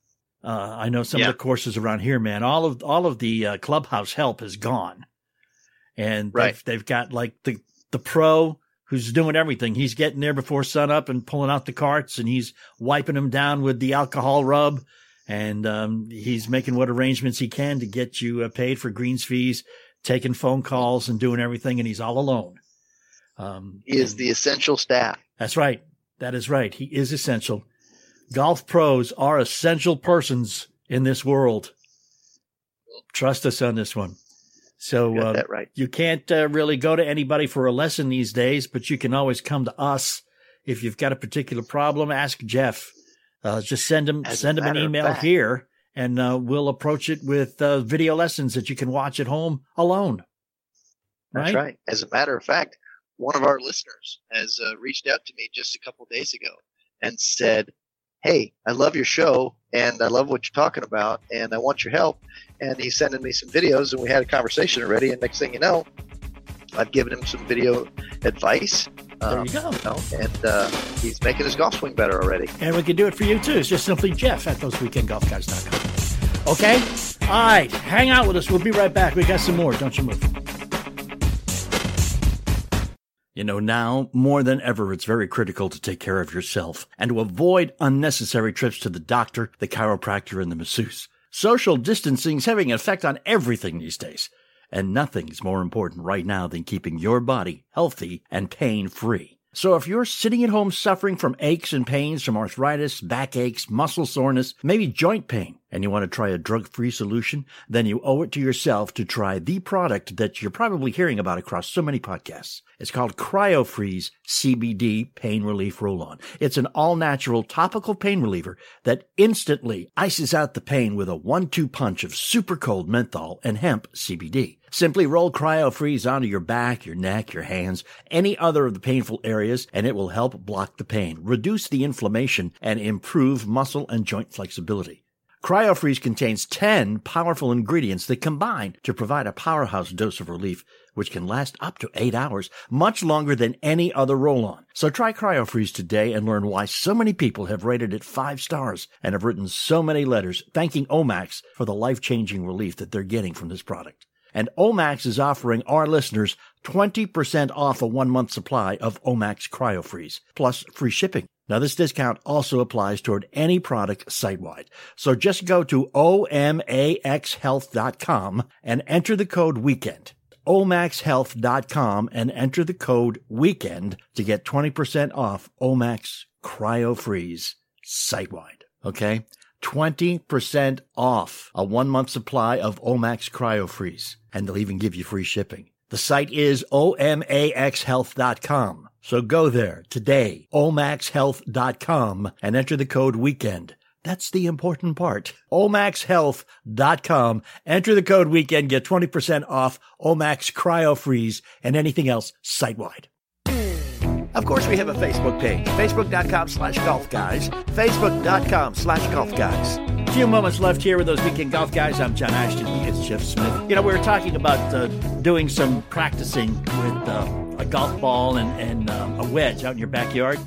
Uh, I know some Yeah. of the courses around here, man, all of, all of the uh, clubhouse help is gone. And Right. they've, they've got like the, the pro who's doing everything. He's getting there before sunup and pulling out the carts and he's wiping them down with the alcohol rub. And, um, he's making what arrangements he can to get you uh, paid for greens fees, taking phone calls and doing everything. And he's all alone. Um, He is the essential staff. that's right. That is right. He is essential. Golf pros are essential persons in this world. Trust us on this one. So uh, right. you can't uh, really go to anybody for a lesson these days, but you can always come to us if you've got a particular problem. Ask Jeff. Uh, just send him As send him an email here, and uh, we'll approach it with uh, video lessons that you can watch at home alone. That's right. As a matter of fact, one of our listeners has uh, reached out to me just a couple days ago and said, "Hey, I love your show and I love what you're talking about, and I want your help." And he's sending me some videos, and we had a conversation already. And next thing you know, I've given him some video advice. There um, you go. you know, and uh, he's making his golf swing better already. And we can do it for you too. It's just simply Jeff at thoseweekendgolfguys.com. Okay? All right. Hang out with us. We'll be right back. We got some more. Don't you move. You know, now more than ever, it's very critical to take care of yourself and to avoid unnecessary trips to the doctor, the chiropractor, and the masseuse. Social distancing is having an effect on everything these days. And nothing's more important right now than keeping your body healthy and pain free. So if you're sitting at home suffering from aches and pains from arthritis, backaches, muscle soreness, maybe joint pain, and you want to try a drug free solution, then you owe it to yourself to try the product that you're probably hearing about across so many podcasts. It's called CryoFreeze CBD Pain Relief Roll On. It's an all natural topical pain reliever that instantly ices out the pain with a one two punch of super cold menthol and hemp CBD. Simply roll CryoFreeze onto your back, your neck, your hands, any other of the painful areas, and it will help block the pain, reduce the inflammation, and improve muscle and joint flexibility. CryoFreeze contains 10 powerful ingredients that combine to provide a powerhouse dose of relief, which can last up to 8 hours, much longer than any other roll-on. So try CryoFreeze today and learn why so many people have rated it 5 stars and have written so many letters thanking Omax for the life-changing relief that they're getting from this product. And Omax is offering our listeners 20% off a one month supply of Omax CryoFreeze, plus free shipping. Now, this discount also applies toward any product site wide. So just go to omaxhealth.com and enter the code weekend. omaxhealth.com and enter the code weekend to get 20% off Omax CryoFreeze site wide. Okay? 20% off a one month supply of Omax CryoFreeze. And they'll even give you free shipping. The site is omaxhealth.com. So go there today, omaxhealth.com, and enter the code weekend. That's the important part. omaxhealth.com. Enter the code weekend, get 20% off Omax CryoFreeze and anything else site wide. Of course, we have a Facebook page, facebook.com slash golf guys, facebook.com slash golf guys. A few moments left here with those weekend golf guys. I'm John Ashton. Is Jeff Smith. You know, we were talking about uh, doing some practicing with uh, a golf ball and, and um, a wedge out in your backyard.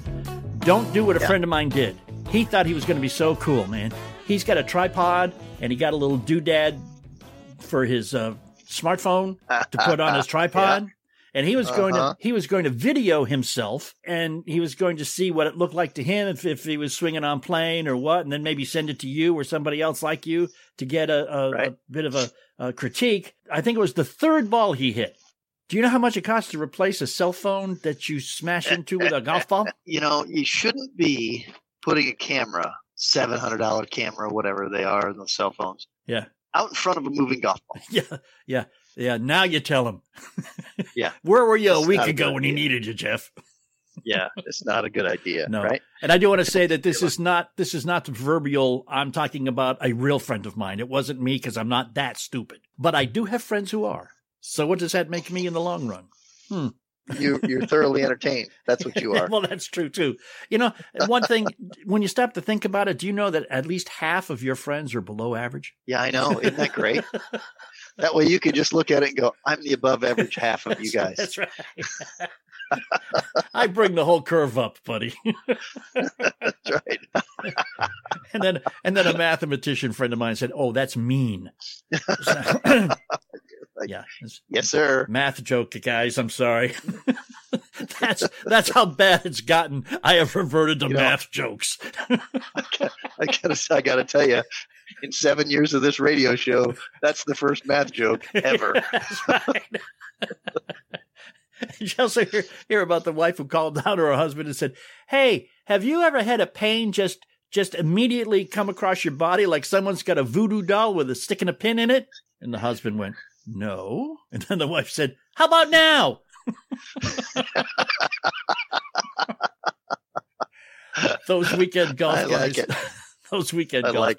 Don't do what a Yeah. friend of mine did. He thought he was going to be so cool, man. He's got a tripod and he got a little doodad for his uh, smartphone to put on his tripod. And he was going to Uh-huh. he was going to video himself, and he was going to see what it looked like to him if, if he was swinging on plane or what, and then maybe send it to you or somebody else like you to get a, a, Right. a bit of a, a critique. I think it was the third ball he hit. Do you know how much it costs to replace a cell phone that you smash eh, into with eh, a golf ball? Eh, you know, you shouldn't be putting a camera, seven hundred dollar camera, whatever they are in those cell phones, Yeah. out in front of a moving golf ball. Yeah, yeah, yeah. Now you tell him. Yeah. Where were you a week a ago good when he needed you, Jeff? Yeah, it's not a good idea, No. right? And I do want to say that this is not this is not the proverbial. I'm talking about a real friend of mine. It wasn't me because I'm not that stupid. But I do have friends who are. So what does that make me in the long run? Hmm. You you're thoroughly entertained. That's what you are. well, that's true too. You know, one thing when you stop to think about it, do you know that at least half of your friends are below average? Yeah, I know. Isn't that great? That way you can just look at it and go, I'm the above average half of you guys. That's right. I bring the whole curve up, buddy. That's right. and then and then a mathematician friend of mine said, "Oh, that's mean." yeah, Yes, sir. math joke, guys. I'm sorry. that's that's how bad it's gotten. I have reverted to You know- math jokes. I gotta, I gotta tell you, in seven years of this radio show, that's the first math joke ever. You also hear, hear about the wife who called down to her husband and said, "Hey, have you ever had a pain just just immediately come across your body like someone's got a voodoo doll with a stick and a pin in it?" And the husband went, "No." And then the wife said, "How about now?" Those weekend golf I like guys. it. Those weekend golf like.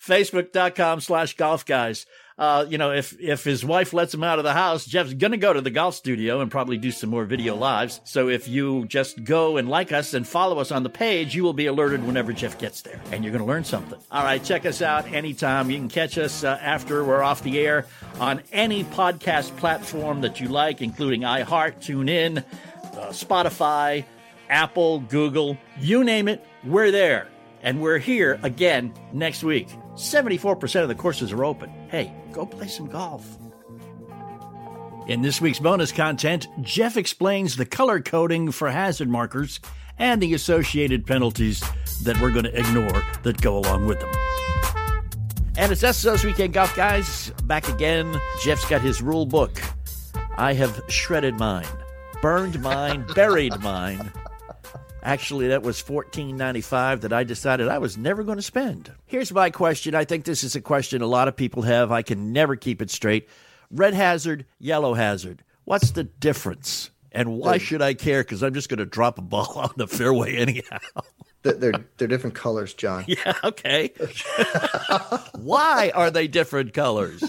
Facebook.com slash golf guys. Uh, you know, if, if his wife lets him out of the house, Jeff's going to go to the golf studio and probably do some more video lives. So if you just go and like us and follow us on the page, you will be alerted whenever Jeff gets there and you're going to learn something. All right. Check us out anytime. You can catch us uh, after we're off the air on any podcast platform that you like, including iHeart, TuneIn, uh, Spotify, Apple, Google, you name it, we're there. And we're here again next week. 74% of the courses are open. Hey, go play some golf. In this week's bonus content, Jeff explains the color coding for hazard markers and the associated penalties that we're going to ignore that go along with them. And it's Those Weekend Golf Guys back again. Jeff's got his rule book. I have shredded mine, burned mine, buried mine. Actually, that was $14.95 that I decided I was never going to spend. Here's my question. I think this is a question a lot of people have. I can never keep it straight. Red hazard, yellow hazard. What's the difference? And why should I care? Because I'm just going to drop a ball on the fairway anyhow. They're, they're, they're different colors, John. Yeah, okay. why are they different colors?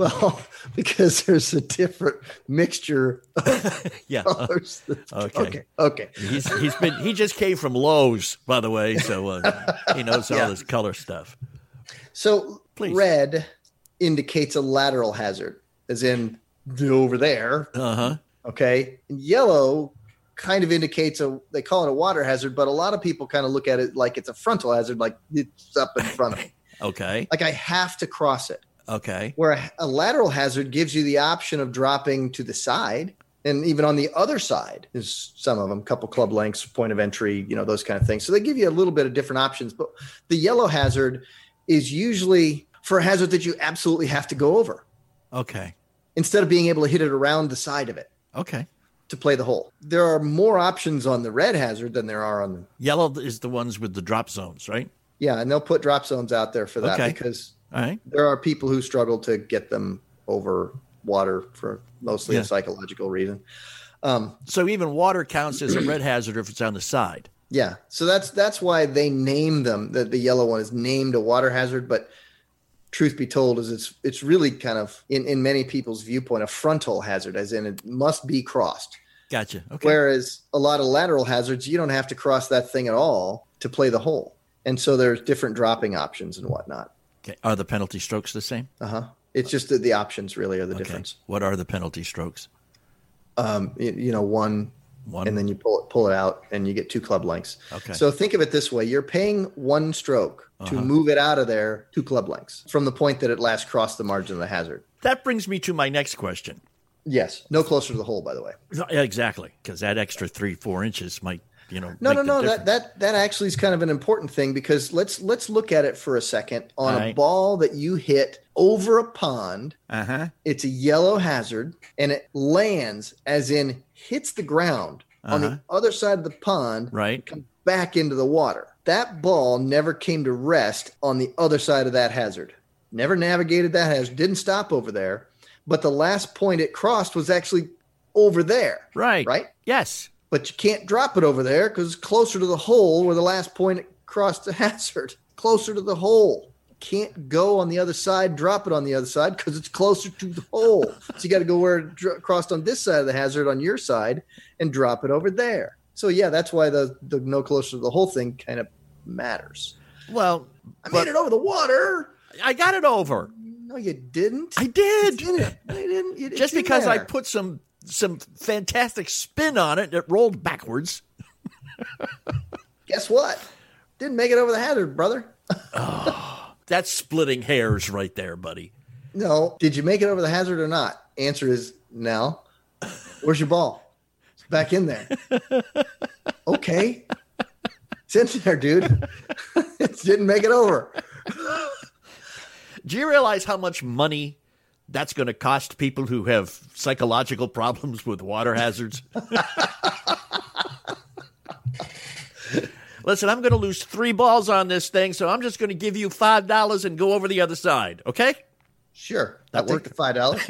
Well, because there's a different mixture of Yeah. colors. Okay. okay. Okay. He's he's been he just came from Lowe's, by the way, so uh, he knows all Yeah. this color stuff. So Please. red indicates a lateral hazard, as in the over there. Uh huh. Okay. And yellow kind of indicates a they call it a water hazard, but a lot of people kind of look at it like it's a frontal hazard, like it's up in front of me. Okay. Like I have to cross it. Okay. Where a, a lateral hazard gives you the option of dropping to the side. And even on the other side is some of them, couple club lengths, point of entry, you know, those kind of things. So they give you a little bit of different options. But the yellow hazard is usually for a hazard that you absolutely have to go over Okay. instead of being able to hit it around the side of it Okay. to play the hole. There are more options on the red hazard than there are on the Yellow is the ones with the drop zones, right? yeah, and they'll put drop zones out there for that Okay. because All right. there are people who struggle to get them over water for mostly Yeah. a psychological reason. Um, So even water counts as a red hazard if it's on the side. yeah, so that's that's why they name them. The, the yellow one is named a water hazard, but truth be told, is it's it's really kind of in in many people's viewpoint a frontal hazard, as in it must be crossed. Gotcha. Okay. Whereas a lot of lateral hazards, you don't have to cross that thing at all to play the hole. And so there's different dropping options and whatnot. Okay. Are the penalty strokes the same? Uh huh. It's just that the options really are the Okay. difference. What are the penalty strokes? Um, you, you know, one, One. and then you pull it pull it out, and you get two club lengths. Okay. So think of it this way: you're paying one stroke to Uh-huh. move it out of there two club lengths from the point that it last crossed the margin of the hazard. that brings me to my next question. Yes, no closer to the hole, by the way. Exactly, because that extra three, four inches might, you know. No, no, no. That that that actually is kind of an important thing because let's let's look at it for a second on All a ball that you hit over a pond. Uh huh. It's a yellow hazard, and it lands as in hits the ground on Uh-huh. the other side of the pond, Right. comes back into the water. That ball never came to rest on the other side of that hazard. Never navigated that hazard. Didn't stop over there, but the last point it crossed was actually over there. Right. Right. Yes. But you can't drop it over there because it's closer to the hole where the last point it crossed the hazard. Closer to the hole. Can't go on the other side, drop it on the other side because it's closer to the hole. so you got to go where it dr- crossed on this side of the hazard on your side and drop it over there. So yeah, that's why the the no closer to the hole thing kind of matters. Well, I made it over the water. I got it over. No, you didn't. I did. You didn't. You didn't. You- Just it's in because I put some some fantastic spin on it, it rolled backwards. Guess what? Didn't make it over the hazard, brother. That's splitting hairs right there, buddy. No. Did you make it over the hazard or not? Answer is no. Where's your ball? It's back in there. okay. It's in there, dude. it didn't make it over. Do you realize how much money that's going to cost people who have psychological problems with water hazards? Listen, I'm going to lose three balls on this thing, so I'm just going to give you five dollars and go over the other side. Okay? Sure. That worked. the five dollars.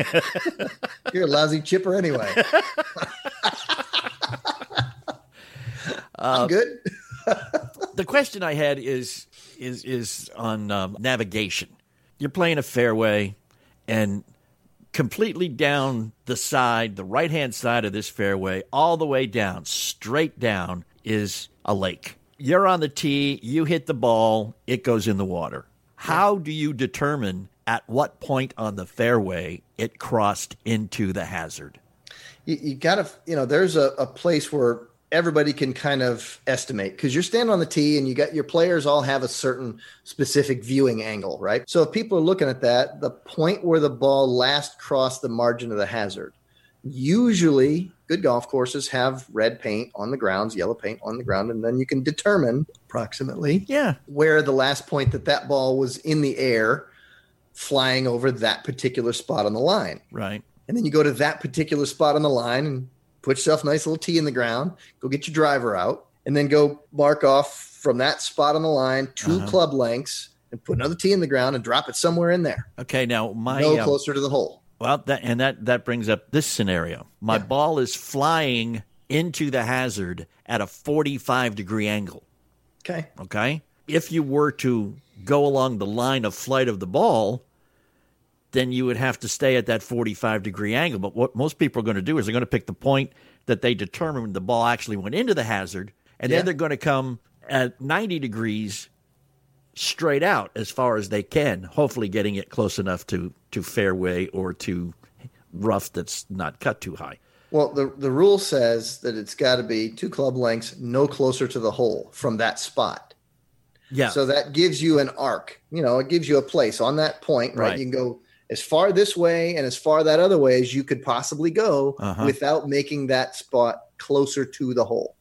You're a lousy chipper anyway. I'm good. The question I had is is is on um, navigation. You're playing a fairway, and completely down the side, the right hand side of this fairway, all the way down, straight down, is a lake. You're on the tee, you hit the ball, it goes in the water. How do you determine at what point on the fairway it crossed into the hazard? you, you gotta you know there's a, a place where everybody can kind of estimate because you're standing on the tee and you got your players all have a certain specific viewing angle right so if people are looking at that the point where the ball last crossed the margin of the hazard usually good golf courses have red paint on the grounds yellow paint on the ground and then you can determine approximately Yeah. where the last point that that ball was in the air flying over that particular spot on the line Right. and then you go to that particular spot on the line and put yourself a nice little tee in the ground, go get your driver out, and then go mark off from that spot on the line 2 Uh-huh. club lengths and put another tee in the ground and drop it somewhere in there. Okay, now my no uh, closer to the hole. well that and that that brings up this scenario. My ball is flying into the hazard at a 45 degree angle. Okay. Okay. If you were to go along the line of flight of the ball, then you would have to stay at that 45 degree angle. But what most people are going to do is they're going to pick the point that they determined the ball actually went into the hazard, and Yeah. then they're going to come at 90 degrees straight out as far as they can, hopefully getting it close enough to, to fairway or to rough that's not cut too high. Well, the, the rule says that it's got to be two club lengths, no closer to the hole from that spot. Yeah. So that gives you an arc. You know, it gives you a place on that point, right? Right. You can go as far this way and as far that other way as you could possibly go Uh-huh. without making that spot closer to the hole.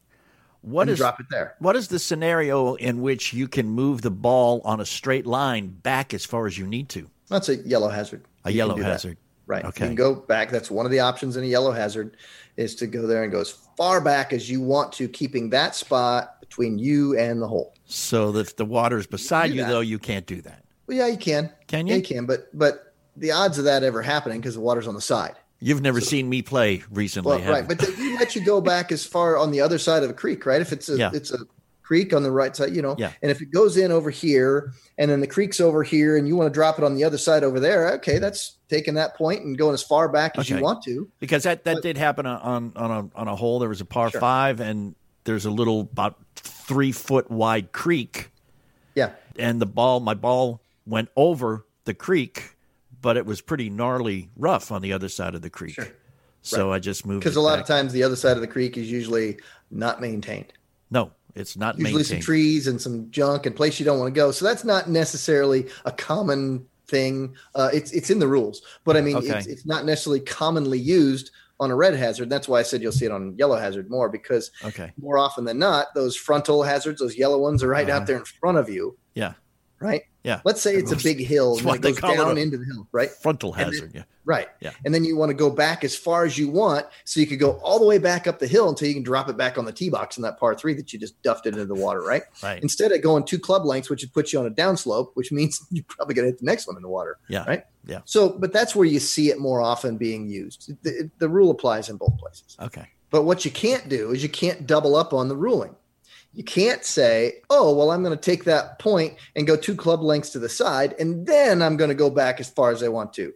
what and is drop it there. What is the scenario in which you can move the ball on a straight line back as far as you need to? That's a yellow hazard. A You yellow do that. hazard. Right. Okay. You can go back. That's one of the options in a yellow hazard is to go there and go as far back as you want to, keeping that spot between you and the hole. So if the water is beside do you, though, you can't do that. Well, yeah, you can. Can Yeah, you? you can, but but the odds of that ever happening because the water's on the side. You've never seen me play recently, Well, right, but they let you go back as far on the other side of a creek, right? If it's a Yeah. it's a creek on the right side, you know, Yeah. and if it goes in over here and then the creek's over here and you want to drop it on the other side over there, okay, that's taking that point and going as far back as Okay. you want to. because that, that but- did happen on on a on a hole. There was a par Sure. five, and there's a little about three foot wide creek, Yeah. and the ball, my ball went over the creek, but it was pretty gnarly rough on the other side of the creek. Sure. So I just moved Because a lot back. of times the other side of the creek is usually not maintained. No, it's not Usually some trees and some junk and place you don't want to go. So that's not necessarily a common thing. Uh, it's it's in the rules, but I mean Okay. it's, it's not necessarily commonly used on a red hazard. That's why I said you'll see it on yellow hazard more because Okay. more often than not, those frontal hazards, those yellow ones, are right Uh-huh. out there in front of you, Yeah. right? Yeah. Let's say it's a big hill and it goes down into the hill, right? Frontal And then- hazard. yeah. Right. Yeah. And then you want to go back as far as you want, so you could go all the way back up the hill until you can drop it back on the tee box in that par three that you just duffed it into the water, right? Right. Instead of going two club lengths, which would put you on a downslope, which means you're probably going to hit the next one in the water. Yeah. Right. Yeah. So, but that's where you see it more often being used. The, the rule applies in both places. Okay. But what you can't do is you can't double up on the ruling. You can't say, oh, well, I'm going to take that point and go two club lengths to the side, and then I'm going to go back as far as I want to.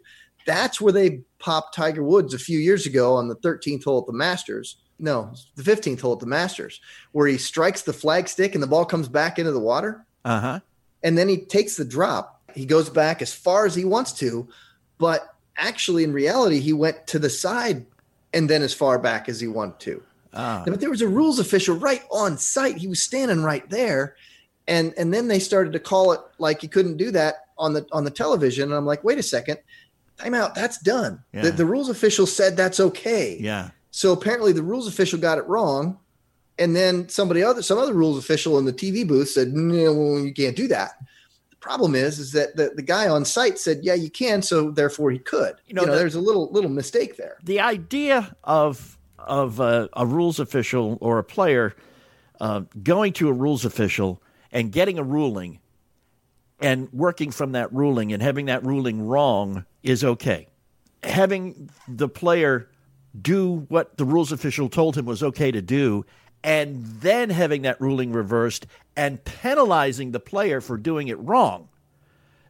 That's where they popped Tiger Woods a few years ago on the 13th hole at the Masters. No, the 15th hole at the Masters, where he strikes the flag stick and the ball comes back into the water. Uh huh. And then he takes the drop. He goes back as far as he wants to, but actually, in reality, he went to the side and then as far back as he wanted to. Ah. But there was a rules official right on site. He was standing right there. And and then they started to call it like you couldn't do that on the on the television. And I'm like, wait a second, time out. That's done. Yeah. The, the rules official said that's okay. Yeah. So apparently the rules official got it wrong. And then somebody other some other rules official in the TV booth said, no, you can't do that. The problem is, is that the, the guy on site said, yeah, you can. So therefore he could. You know, You know, the- there's a little little mistake there. the idea of of uh, a rules official or a player uh, going to a rules official and getting a ruling and working from that ruling and having that ruling wrong is okay. Having the player do what the rules official told him was okay to do and then having that ruling reversed and penalizing the player for doing it wrong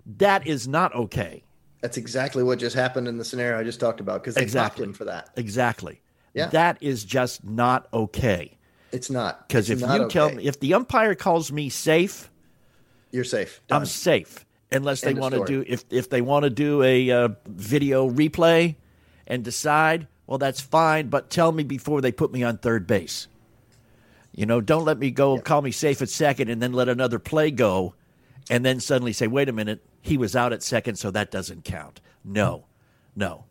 that is not okay That's exactly what just happened in the scenario I just talked about because they Exactly. him for that. exactly Yeah. that is just not okay It's not Because if not you tell me, if the umpire calls me safe, you're safe, I'm safe. Unless they want to do if if they want to do a uh, video replay and decide, well, that's fine. But tell me before they put me on third base. You know, don't let me go call me safe at second and then let another play go, and then suddenly say, wait a minute, he was out at second, so that doesn't count. No, no.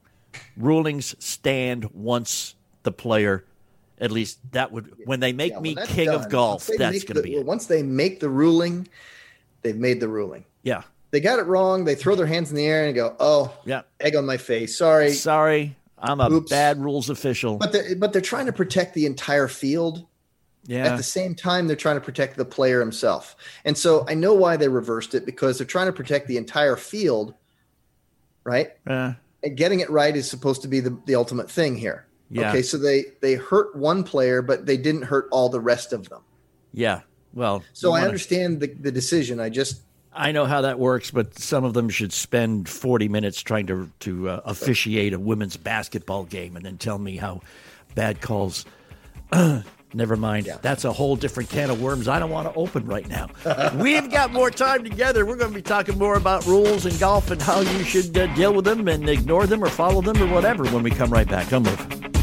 Rulings stand once the player. At least that would when they make Yeah, me king of golf. That's going to be it. Once they make the ruling, they've made the ruling. Yeah, They got it wrong. They throw their hands in the air and go, "Oh, yeah. egg on my face. Sorry." Sorry, I'm a Oops. bad rules official. But they're, but they're trying to protect the entire field. yeah. At the same time, they're trying to protect the player himself. And so I know why they reversed it because they're trying to protect the entire field, right? Uh, And getting it right is supposed to be the, the ultimate thing here. Yeah. Okay, so they they hurt one player, but they didn't hurt all the rest of them. yeah. Well, So I wanna- understand the, the decision. I just I know how that works, but some of them should spend 40 minutes trying to to uh, officiate a women's basketball game and then tell me how bad calls. Never mind. That's a whole different can of worms I don't want to open right now. We've got more time together. We're going to be talking more about rules in golf and how you should uh, deal with them and ignore them or follow them or whatever when we come right back. Don't move.